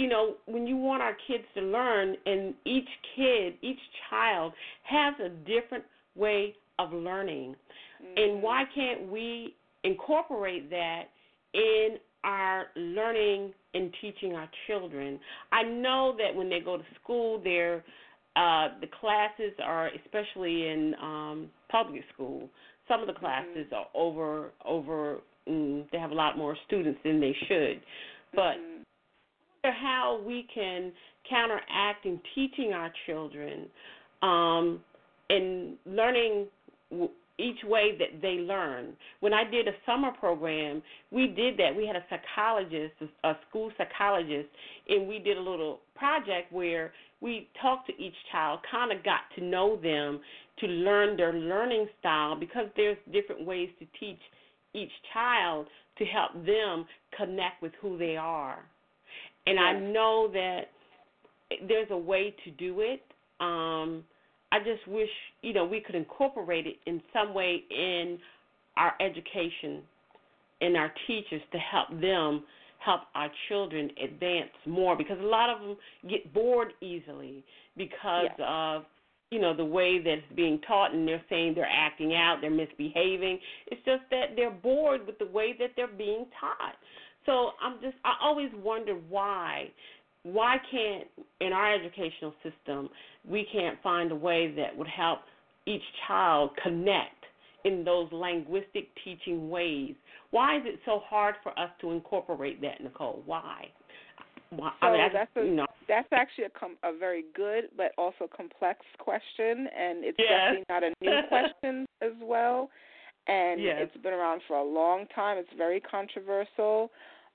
you know, when you want our kids to learn, and each kid, each child has a different way of learning, mm-hmm. and why can't we incorporate that in our learning and teaching our children? I know that when they go to school, they're uh, the classes are, especially in um, public school, some of the classes mm-hmm. are over over. Mm, they have a lot more students than they should, but mm-hmm. How we can counteract in teaching our children um, and learning each way that they learn. When I did a summer program, we did that. We had a psychologist, a school psychologist, and we did a little project where we talked to each child, kind of got to know them, to learn their learning style because there's different ways to teach each child to help them connect with who they are. And yes. I know that there's a way to do it. Um, I just wish you know we could incorporate it in some way in our education and our teachers to help them help our children advance more because a lot of them get bored easily because yes. of you know the way that it's being taught and they're saying they're acting out they're misbehaving it's just that they're bored with the way that they're being taught so i'm just i always wonder why why can't in our educational system we can't find a way that would help each child connect in those linguistic teaching ways why is it so hard for us to incorporate that nicole why why so I mean, that's a, you know. that's actually a com- a very good but also complex question and it's yes. definitely not a new question as well and yes. it's been around for a long time it's very controversial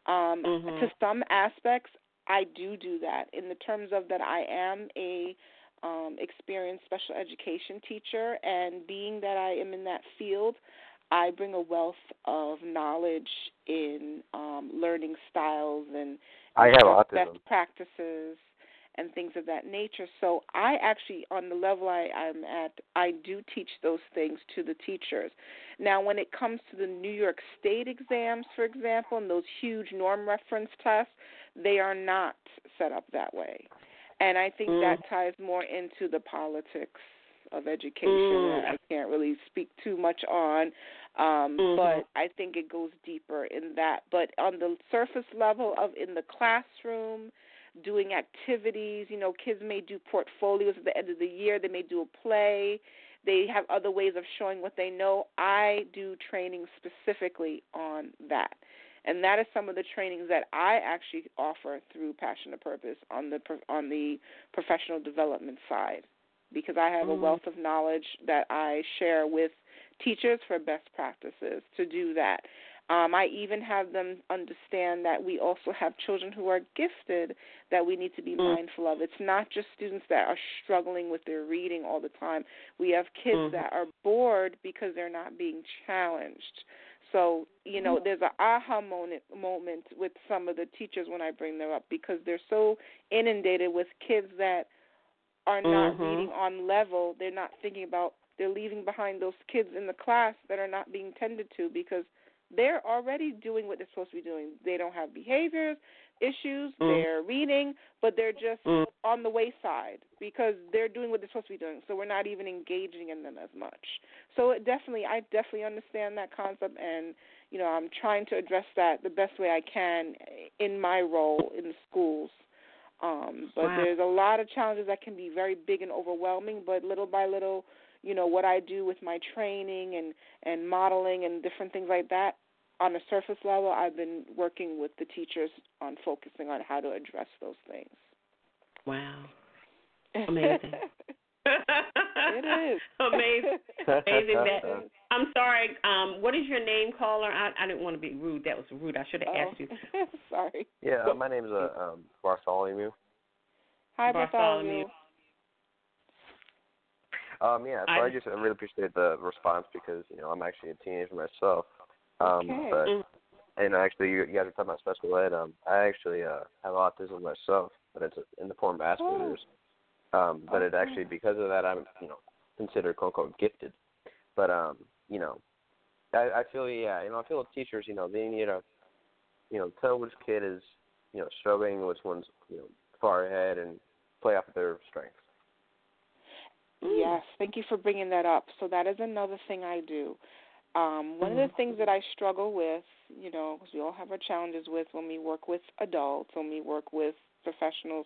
um, mm-hmm. to some aspects I do do that in the terms of that I am a um, experienced special education teacher, and being that I am in that field, I bring a wealth of knowledge in um, learning styles and I have autism. best practices and things of that nature. So I actually, on the level I, I'm at, I do teach those things to the teachers. Now, when it comes to the New York State exams, for example, and those huge norm reference tests, they are not set up that way. And I think mm. that ties more into the politics of education mm. that I can't really speak too much on. Um, mm-hmm. But I think it goes deeper in that. But on the surface level of in the classroom, doing activities, you know, kids may do portfolios at the end of the year, they may do a play, they have other ways of showing what they know. I do training specifically on that and that is some of the trainings that I actually offer through Passion to Purpose on the on the professional development side, because I have mm-hmm. a wealth of knowledge that I share with teachers for best practices to do that. Um, I even have them understand that we also have children who are gifted that we need to be mm-hmm. mindful of. It's not just students that are struggling with their reading all the time. We have kids mm-hmm. that are bored because they're not being challenged. So you know, there's an aha moment moment with some of the teachers when I bring them up because they're so inundated with kids that are not mm-hmm. reading on level. They're not thinking about they're leaving behind those kids in the class that are not being tended to because they're already doing what they're supposed to be doing. They don't have behaviors issues, mm. they're reading, but they're just mm. on the wayside because they're doing what they're supposed to be doing. So we're not even engaging in them as much. So it definitely, I definitely understand that concept, and you know, I'm trying to address that the best way I can in my role in the schools. Um, but wow. there's a lot of challenges that can be very big and overwhelming. But little by little, you know, what I do with my training and and modeling and different things like that, on a surface level, I've been working with the teachers on focusing on how to address those things. Wow. Amazing. it is. Amazing. Amazing that I'm sorry, um, what is your name, caller? I, I didn't want to be rude. That was rude. I should have oh. asked you. sorry. Yeah, my name's uh, um, Bartholomew. Hi, Bartholomew. Um, yeah, so I, I just I really appreciate the response because you know I'm actually a teenager myself. Um, okay. But and actually, you, you guys are talking about special ed. Um, I actually uh, have autism myself, but it's in the form of Asperger's. Oh. Um, but okay. it actually because of that I'm you know considered quote unquote gifted. But um, you know, I, I feel yeah, you know, I feel with teachers, you know, they need to, you know, tell which kid is, you know, struggling, which one's, you know, far ahead, and play off of their strengths. Yes, thank you for bringing that up. So that is another thing I do. Um, one mm-hmm. of the things that I struggle with, you know, because we all have our challenges with when we work with adults, when we work with professionals,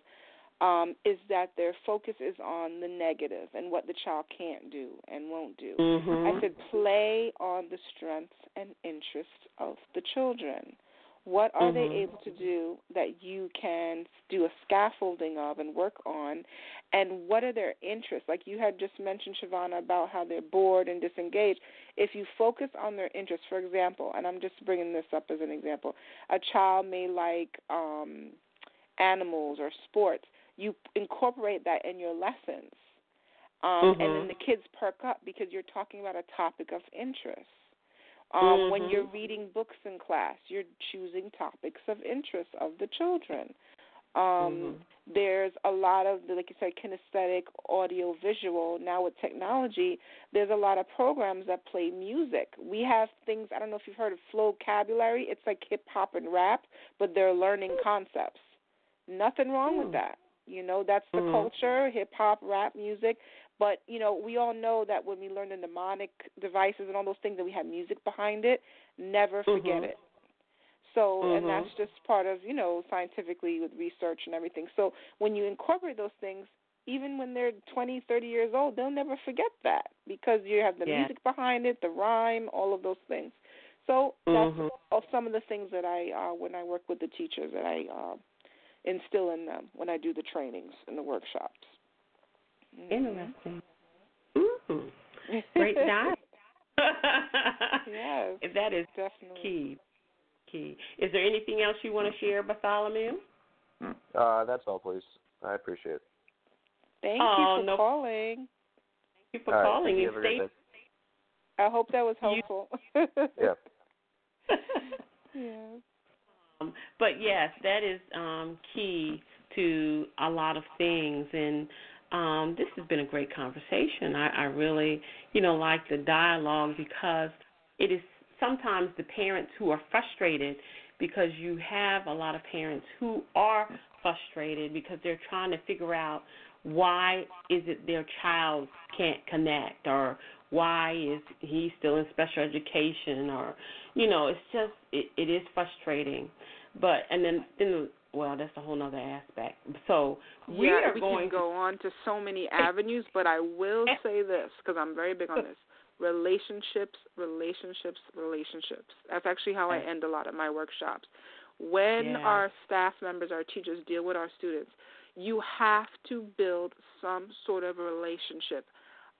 um, is that their focus is on the negative and what the child can't do and won't do. Mm-hmm. I said play on the strengths and interests of the children. What are mm-hmm. they able to do that you can do a scaffolding of and work on? And what are their interests? Like you had just mentioned, Chevonna, about how they're bored and disengaged. If you focus on their interests, for example, and I'm just bringing this up as an example, a child may like um, animals or sports. You incorporate that in your lessons. Um, mm-hmm. And then the kids perk up because you're talking about a topic of interest. Um, mm-hmm. When you're reading books in class, you're choosing topics of interest of the children. Um, mm-hmm. There's a lot of, like you said, kinesthetic, audio, visual. Now with technology, there's a lot of programs that play music. We have things, I don't know if you've heard of Flocabulary. It's like hip hop and rap, but they're learning concepts. Nothing wrong with Hmm. that. You know, that's the Mhm. culture, hip hop, rap music. But you know, we all know that when we learn the mnemonic devices and all those things, that we have music behind it. Never forget Mhm. it. So, and Mhm. that's just part of you know scientifically with research and everything. So when you incorporate those things, even when they're twenty, thirty years old, they'll never forget that because you have the Yeah. music behind it, the rhyme, all of those things. So that's Mhm. some of the things that I uh, when I work with the teachers that I uh, instill in them when I do the trainings and the workshops. Mhm. Interesting. Mm. Great job. yes, That is definitely. key. Key. Is there anything else you want to share, Bartholomew? Uh, that's all, please. I appreciate it. Thank Oh, you for no- calling. Thank you for All right, calling thank you. and Have stay. I hope that was You- helpful. Yeah. yeah. Um, but yes, that is um, key to a lot of things, and um, this has been a great conversation. I, I really, you know, like the dialogue because it is sometimes the parents who are frustrated because you have a lot of parents who are frustrated because they're trying to figure out why is it their child can't connect or why is he still in special education or you know it's just it, it is frustrating but and then then well that's a whole nother aspect so we yeah, are we going can go on to so many avenues, but I will say this because I'm very big on this: relationships, relationships, relationships. That's actually how I end a lot of my workshops. When Yeah. our staff members, our teachers deal with our students, you have to build some sort of a relationship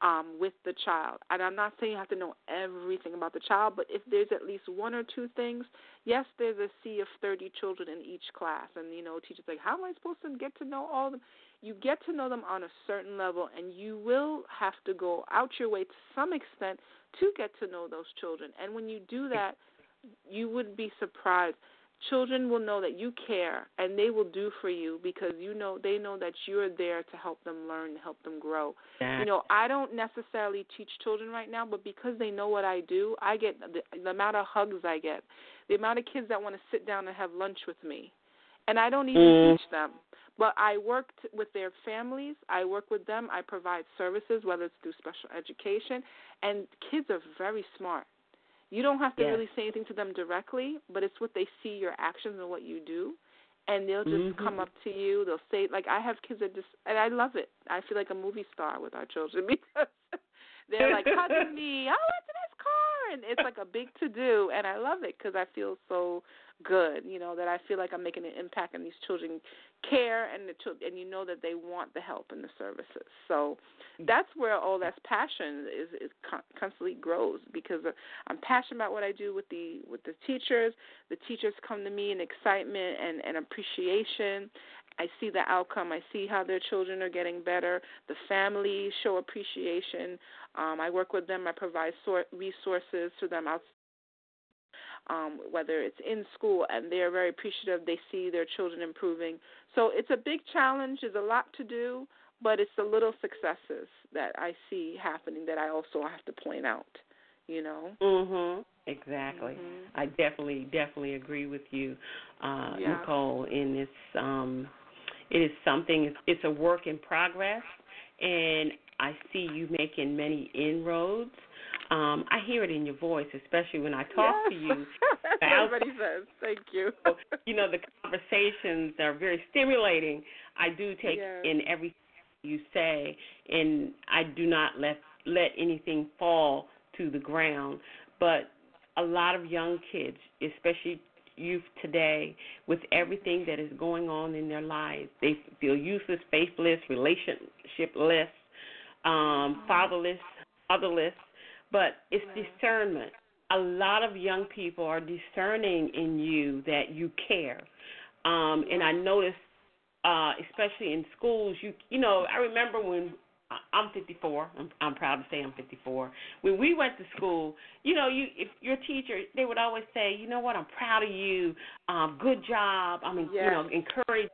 um, with the child. And I'm not saying you have to know everything about the child, but if there's at least one or two things, yes, there's a sea of 30 children in each class, and you know, teachers like, how am I supposed to get to know all of them? You get to know them on a certain level, and you will have to go out your way to some extent to get to know those children. And when you do that, you would be surprised. Children will know that you care, and they will do for you because you know they know that you're there to help them learn, to help them grow. You know i don't necessarily teach children right now but because they know what i do i get the, the amount of hugs i get the amount of kids that want to sit down and have lunch with me. And i don't even Mm. teach them. But i work with their families i work with them i provide services whether it's through special education. And kids are very smart you don't have to Yes. really say anything to them directly but it's what they see your actions and what you do and they'll just Mhm. come up to you. They'll say like I have kids that just and I love it. I feel like a movie star with our children because they're like hugging me. Oh, what's in this car? And it's like a big to do, and I love it because I feel so good. You know that I feel like I'm making an impact, and these children care, and the children, and you know that they want the help and the services. So that's where all that passion is is con- constantly grows because I'm passionate about what I do with the with the teachers. The teachers come to me in excitement and and appreciation. I see the outcome. I see how their children are getting better. The families show appreciation. Um, I work with them. I provide sort resources to them out, um, whether it's in school, and they're very appreciative. They see their children improving. So it's a big challenge. There's a lot to do, but it's the little successes that I see happening that I also have to point out. You know. Mhm. Exactly. Mhm. I definitely, definitely agree with you, uh, Yeah. Nicole. In this, um, it is something. It's, a work in progress, and I see you making many inroads. Um, I hear it in your voice, especially when I talk yes. to you. Everybody says. Thank you. you know, the conversations are very stimulating. I do take yes. in everything you say, and I do not let let anything fall to the ground. But a lot of young kids, especially youth today, with everything that is going on in their lives, they feel useless, faithless, relationshipless, um, fatherless, motherless. But it's discernment. A lot of young people are discerning in you that you care. Um, and I notice, uh, especially in schools, you you know, I remember when I'm 54. I'm, I'm proud to say I'm 54. When we went to school, you know, you if your teacher, they would always say, you know what, I'm proud of you. Um, good job. I mean, yes. you know, encourage.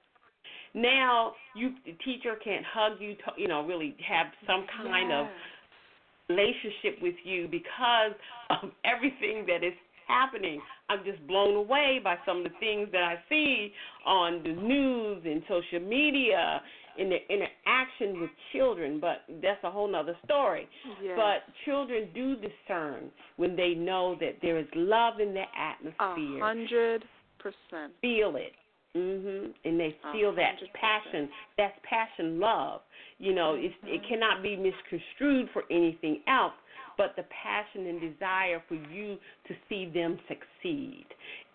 Now you the teacher can't hug you, to, you know, really have some kind yes. of relationship with you because of everything that is happening. I'm just blown away by some of the things that I see on the news and social media in the interaction with children, but that's a whole nother story. Yes. But children do discern when they know that there is love in the atmosphere. A hundred percent. Feel it. Mhm. And they feel that 100%. passion. That's passion love. You know, it's, it Mhm. cannot be misconstrued for anything else but the passion and desire for you to see them succeed.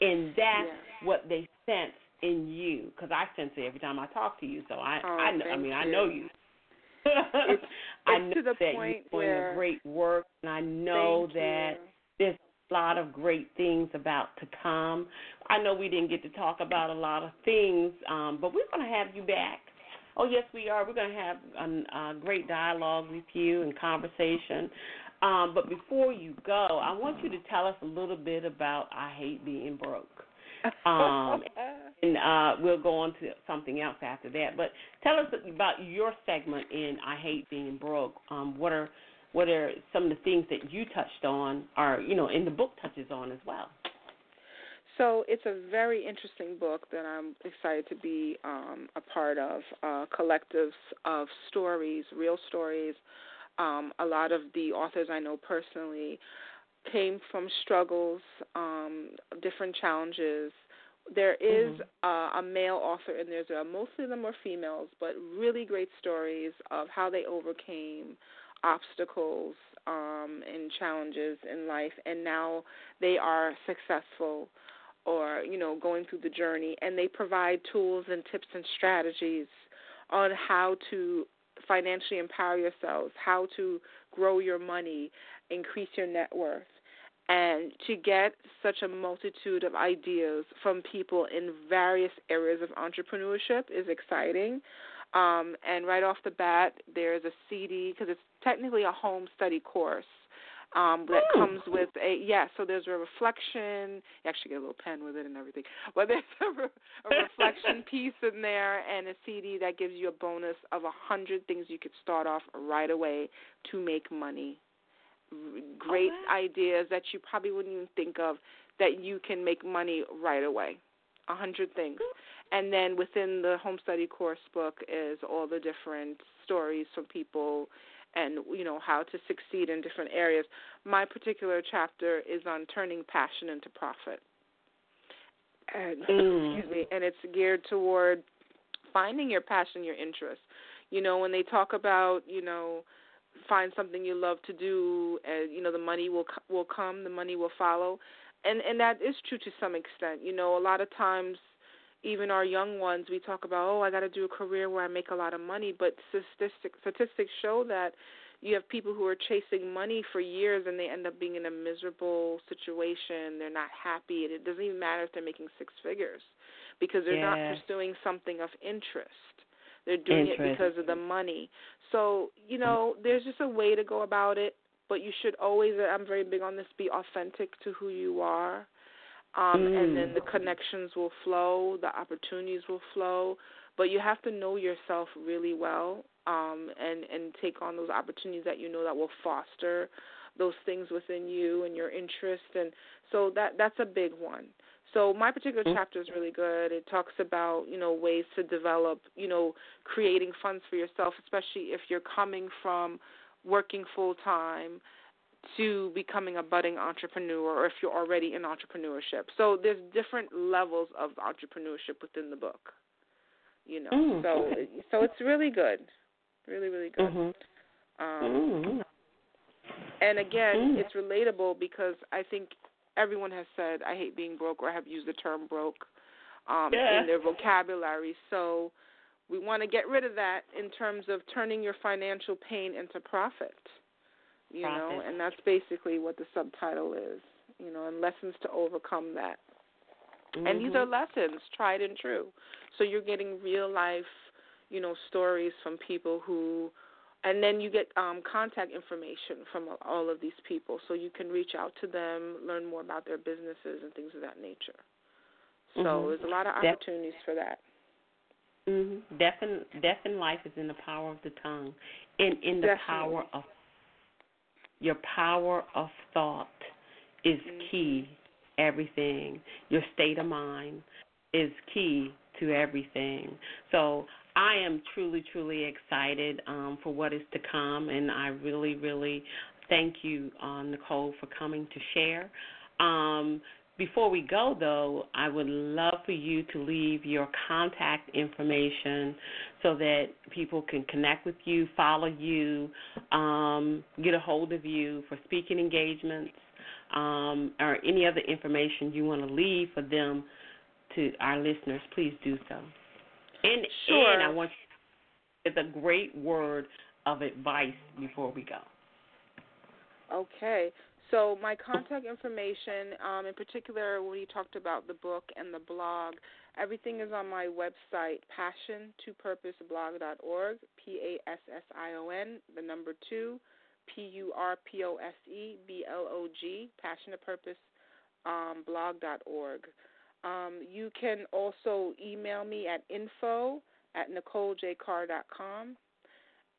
And that's Yes. what they sense in you because I sense it every time I talk to you. So I, Oh, I, know, I mean, I know you. It's- I it's know to the that point you're doing where- great work, and I know that you. there's a lot of great things about to come. I know we didn't get to talk about a lot of things, um, but we're going to have you back. Oh yes, we are. We're going to have a, a great dialogue with you and conversation. Um, but before you go, I want you to tell us a little bit about I Hate Being Broke. Um, and uh, we'll go on to something else after that. But tell us about your segment in I Hate Being Broke. Um, what are what are some of the things that you touched on, or you know, in the book touches on as well? So it's a very interesting book that I'm excited to be um, a part of. Uh, collectives of stories, real stories. Um, a lot of the authors I know personally came from struggles, um, different challenges. There is, Mhm. uh, a male author in there. There mostly of them are females, but really great stories of how they overcame obstacles um, and challenges in life, and now they are successful or you know going through the journey and they provide tools and tips and strategies on how to financially empower yourselves how to grow your money increase your net worth and to get such a multitude of ideas from people in various areas of entrepreneurship is exciting um, and right off the bat there's a cd because it's technically a home study course um, that Hmm. comes with a yeah. So there's a reflection. You actually get a little pen with it and everything. But there's a, re- a reflection piece in there and a CD that gives you a bonus of a hundred things you could start off right away to make money. Great wow. ideas that you probably wouldn't even think of that you can make money right away. A hundred things. And then within the home study course book is all the different stories from people and you know how to succeed in different areas. My particular chapter is on turning passion into profit. And Mm. excuse me, and it's geared toward finding your passion, your interest. You know, when they talk about, you know, find something you love to do and you know the money will will come, the money will follow. And and that is true to some extent. You know, a lot of times even our young ones, we talk about, oh, I got to do a career where I make a lot of money, but statistics statistics show that you have people who are chasing money for years and they end up being in a miserable situation. They're not happy, and it doesn't even matter if they're making six figures because they're not pursuing something of interest. They're doing it because of the money. So, you know, there's just a way to go about it, but you should always I'm very big on this be authentic to who you are um, and then Mm. the connections will flow, the opportunities will flow. But you have to know yourself really well, um, and and take on those opportunities that you know that will foster those things within you and your interest. And so that that's a big one. So my particular Mm. chapter is really good. It talks about you know ways to develop, you know, creating funds for yourself, especially if you're coming from working full time to becoming a budding entrepreneur or if you're already in entrepreneurship. So there's different levels of entrepreneurship within the book. You know, Mm. so so it's really good, really really good. Mhm. Um, Mm. and again, Mm. it's relatable because I think everyone has said I hate being broke or have used the term broke um, Yeah. in their vocabulary. So we want to get rid of that in terms of turning your financial pain into profit. You know, and that's basically what the subtitle is. You know, and lessons to overcome that. And these are Mhm. lessons, tried and true. So you're getting real life, you know, stories from people who and then you get um contact information from all of these people so you can reach out to them, learn more about their businesses and things of that nature. So Mhm. there's a lot of Def- opportunities for that. Mhm. Death in death in life is in the power of the tongue, in in the Definitely. power of your power of thought is Mhm. key. Everything. Your state of mind is key to everything. So I am truly, truly excited um, for what is to come, and I really, really thank you, uh, Nicole, for coming to share. Um, before we go, though, I would love for you to leave your contact information so that people can connect with you, follow you, um, get a hold of you for speaking engagements, um, or any other information you want to leave for them to our listeners. Please do so. And Sure. and I want you to give a great word of advice before we go. Okay. So my contact information, um, in particular when you talked about the book and the blog, everything is on my website, passion2purposeblog.org, P A S S I O N, the number two, P U R P O S E B L O G, passion to purpose um, blog.org. Um, you can also email me at info at nicolejcarr.com.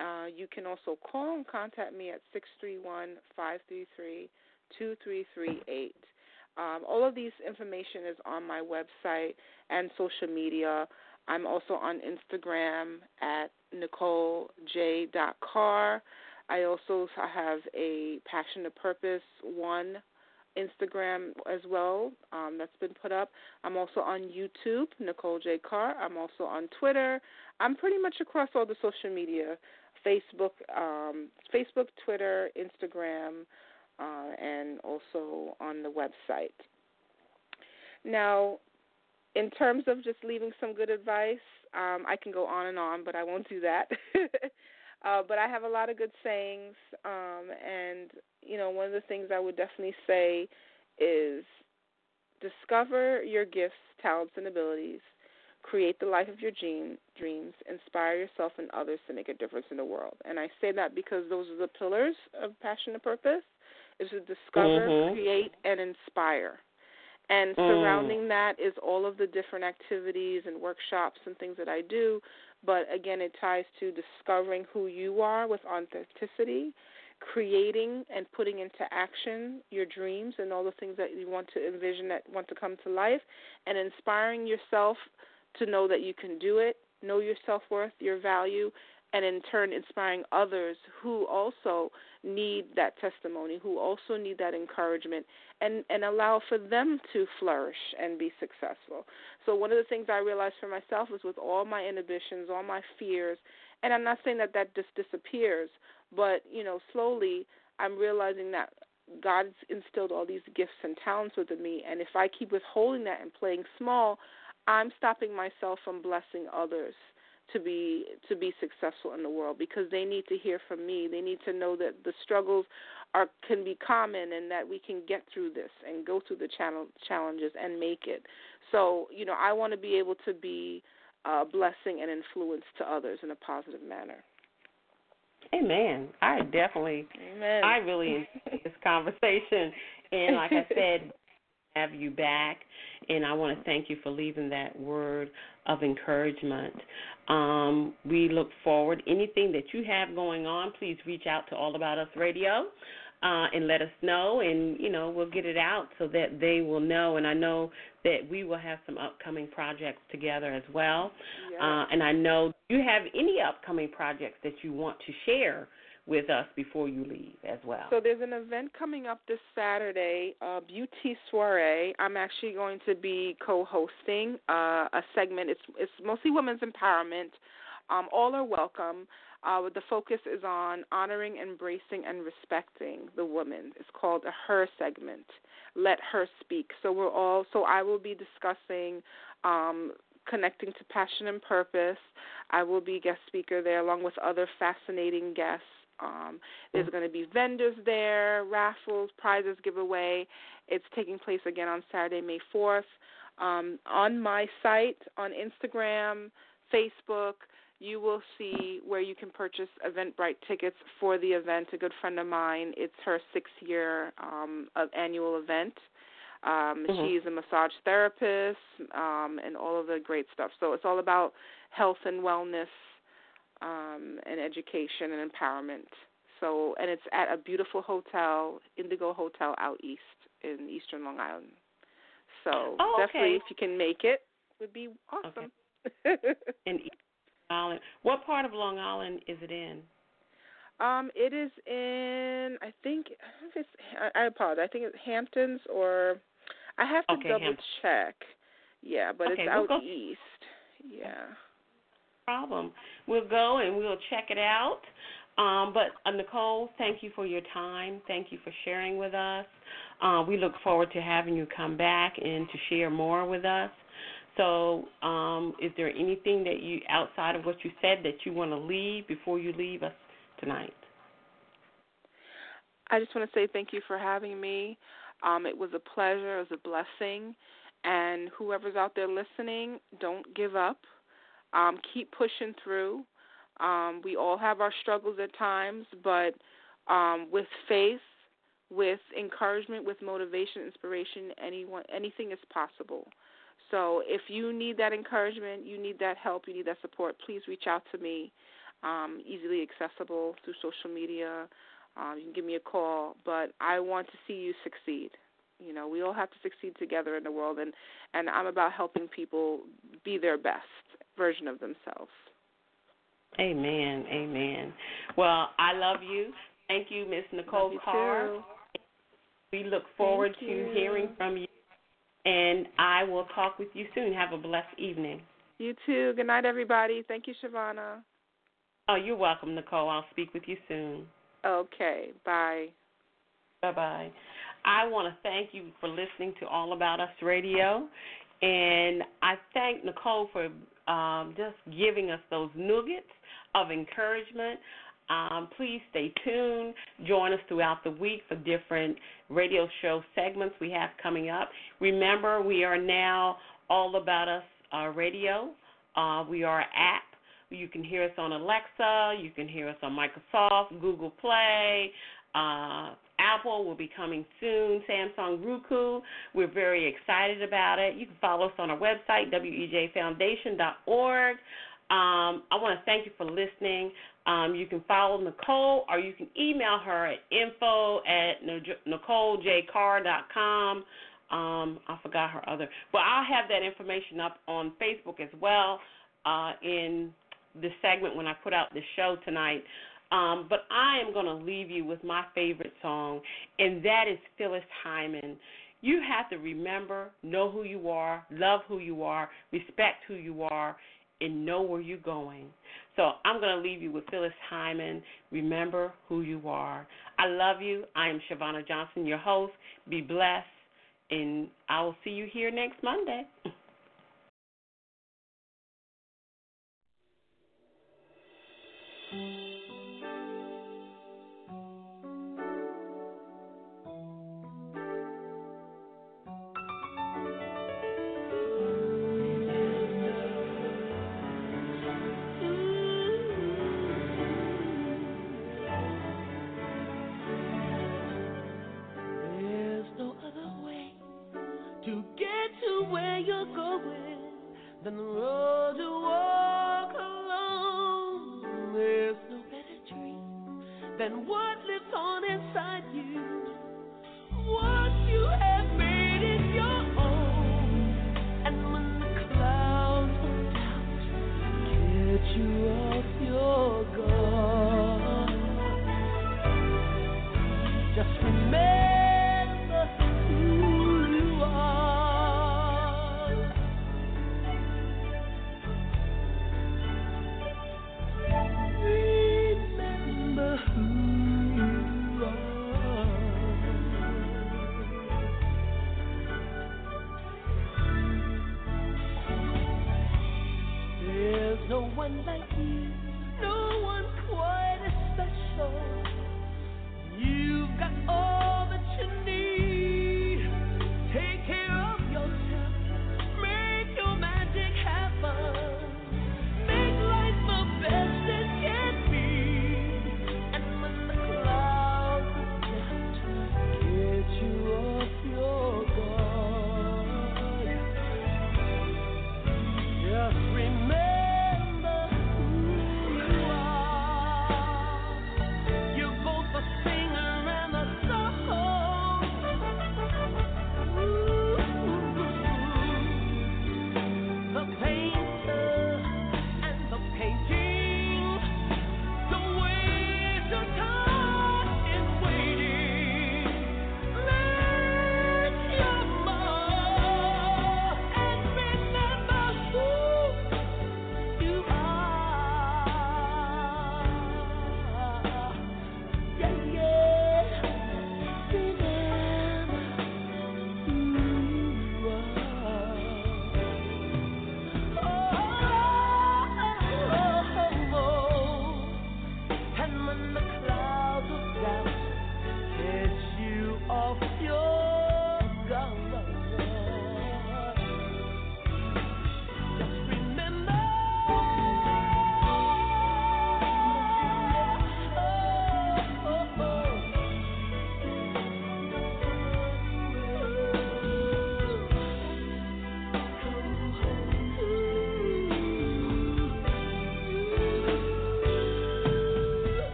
Uh, you can also call and contact me at 631 533 2338. Um, all of these information is on my website and social media. I'm also on Instagram at NicoleJ.Carr. I also have a Passion to Purpose one Instagram as well um, that's been put up. I'm also on YouTube, Nicole J. Carr. I'm also on Twitter. I'm pretty much across all the social media Facebook, um, Facebook, Twitter, Instagram, uh, and also on the website. Now, in terms of just leaving some good advice, um, I can go on and on, but I won't do that. uh, but I have a lot of good sayings, um, and you know, one of the things I would definitely say is discover your gifts, talents, and abilities. Create the life of your dream, dreams. Inspire yourself and others to make a difference in the world. And I say that because those are the pillars of passion and purpose: is to discover, Mhm. create, and inspire. And Mm. surrounding that is all of the different activities and workshops and things that I do. But again, it ties to discovering who you are with authenticity, creating and putting into action your dreams and all the things that you want to envision that want to come to life, and inspiring yourself to know that you can do it, know your self worth, your value, and in turn inspiring others who also need that testimony, who also need that encouragement, and, and allow for them to flourish and be successful. So, one of the things I realized for myself is with all my inhibitions, all my fears, and I'm not saying that that just disappears, but, you know, slowly I'm realizing that God's instilled all these gifts and talents within me, and if I keep withholding that and playing small, I'm stopping myself from blessing others to be to be successful in the world because they need to hear from me. They need to know that the struggles are can be common and that we can get through this and go through the channel, challenges and make it. So, you know, I want to be able to be a blessing and influence to others in a positive manner. Amen. I definitely Amen. I really enjoyed this conversation, and like I said, have you back, and I want to thank you for leaving that word of encouragement. Um, we look forward. Anything that you have going on, please reach out to All About Us Radio. Uh, and let us know, and you know we'll get it out so that they will know. And I know that we will have some upcoming projects together as well. Yes. Uh, and I know you have any upcoming projects that you want to share with us before you leave as well. So there's an event coming up this Saturday, uh, Beauty Soiree. I'm actually going to be co-hosting uh, a segment. It's it's mostly women's empowerment. Um, all are welcome. Uh, the focus is on honoring, embracing, and respecting the woman. It's called a Her segment. Let her speak. So we're all. So I will be discussing um, connecting to passion and purpose. I will be guest speaker there along with other fascinating guests. Um, there's going to be vendors there, raffles, prizes giveaway. It's taking place again on Saturday, May 4th. Um, on my site, on Instagram, Facebook, you will see where you can purchase Eventbrite tickets for the event. A good friend of mine, it's her sixth year um, of annual event. Um, Mhm. She's a massage therapist um, and all of the great stuff. So it's all about health and wellness um, and education and empowerment. So and it's at a beautiful hotel, Indigo Hotel out east in Eastern Long Island. So Oh, okay. definitely, if you can make it, would be awesome. in East Long Island. What part of Long Island is it in? um, it is in I think I if it's I I apologize. I think it's Hamptons or I have to Okay, double Hamptons. check. Yeah, but Okay, it's we'll out go- east. Yeah. problem. We'll go and we'll check it out. Um, but uh, Nicole, thank you for your time. Thank you for sharing with us. Uh, we look forward to having you come back and to share more with us. So, um, is there anything that you outside of what you said that you want to leave before you leave us tonight? I just want to say thank you for having me. Um, it was a pleasure. It was a blessing. And whoever's out there listening, don't give up. Um, keep pushing through. Um, we all have our struggles at times, but um, with faith, with encouragement, with motivation, inspiration, anyone, anything is possible. So if you need that encouragement, you need that help, you need that support, please reach out to me. Um, easily accessible through social media. Um, you can give me a call, but I want to see you succeed. You know, we all have to succeed together in the world, and and I'm about helping people be their best version of themselves. Amen. Amen. Well, I love you. Thank you, Miss Nicole Carr. too. We look forward to hearing from you, and I will talk with you soon. Have a blessed evening. You too. Good night, everybody. Thank you, Chevonna. Oh, you're welcome, Nicole. I'll speak with you soon. Okay. Bye. Bye bye. I want to thank you for listening to All About Us Radio, and I thank Nicole for um, just giving us those nuggets of encouragement. Um, please stay tuned. Join us throughout the week for different radio show segments we have coming up. Remember, we are now All About Us uh, Radio. Uh, we are app. You can hear us on Alexa. You can hear us on Microsoft, Google Play. Uh, Apple will be coming soon. Samsung Roku. We're very excited about it. You can follow us on our website, wejfoundation.org. Um, I want to thank you for listening. Um, you can follow Nicole or you can email her at info at nicolejcarr.com. Um, I forgot her other. but I'll have that information up on Facebook as well uh, in the segment when I put out the show tonight. Um, but I am going to leave you with my favorite song, and that is Phyllis Hyman. You have to remember, know who you are, love who you are, respect who you are, and know where you're going. So I'm going to leave you with Phyllis Hyman. Remember who you are. I love you. I am Chevonna Johnson, your host. Be blessed, and I will see you here next Monday.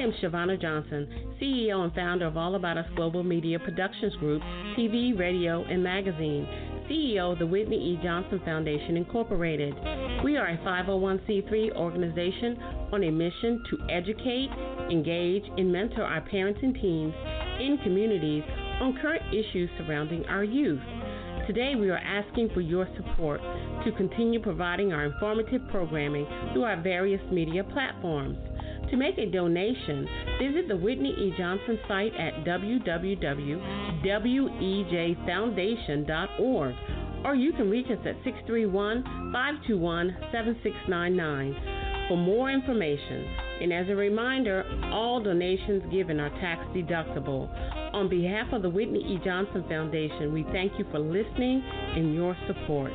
am Chevonna Johnson, CEO and founder of All About Us Global Media Productions Group, TV, radio, and magazine. CEO of the Whitney E. Johnson Foundation, Incorporated. We are a 501c3 organization on a mission to educate, engage, and mentor our parents and teens in communities on current issues surrounding our youth. Today, we are asking for your support to continue providing our informative programming through our various media platforms. To make a donation, visit the Whitney E. Johnson site at www.wejfoundation.org or you can reach us at 631 521 7699 for more information. And as a reminder, all donations given are tax deductible. On behalf of the Whitney E. Johnson Foundation, we thank you for listening and your support.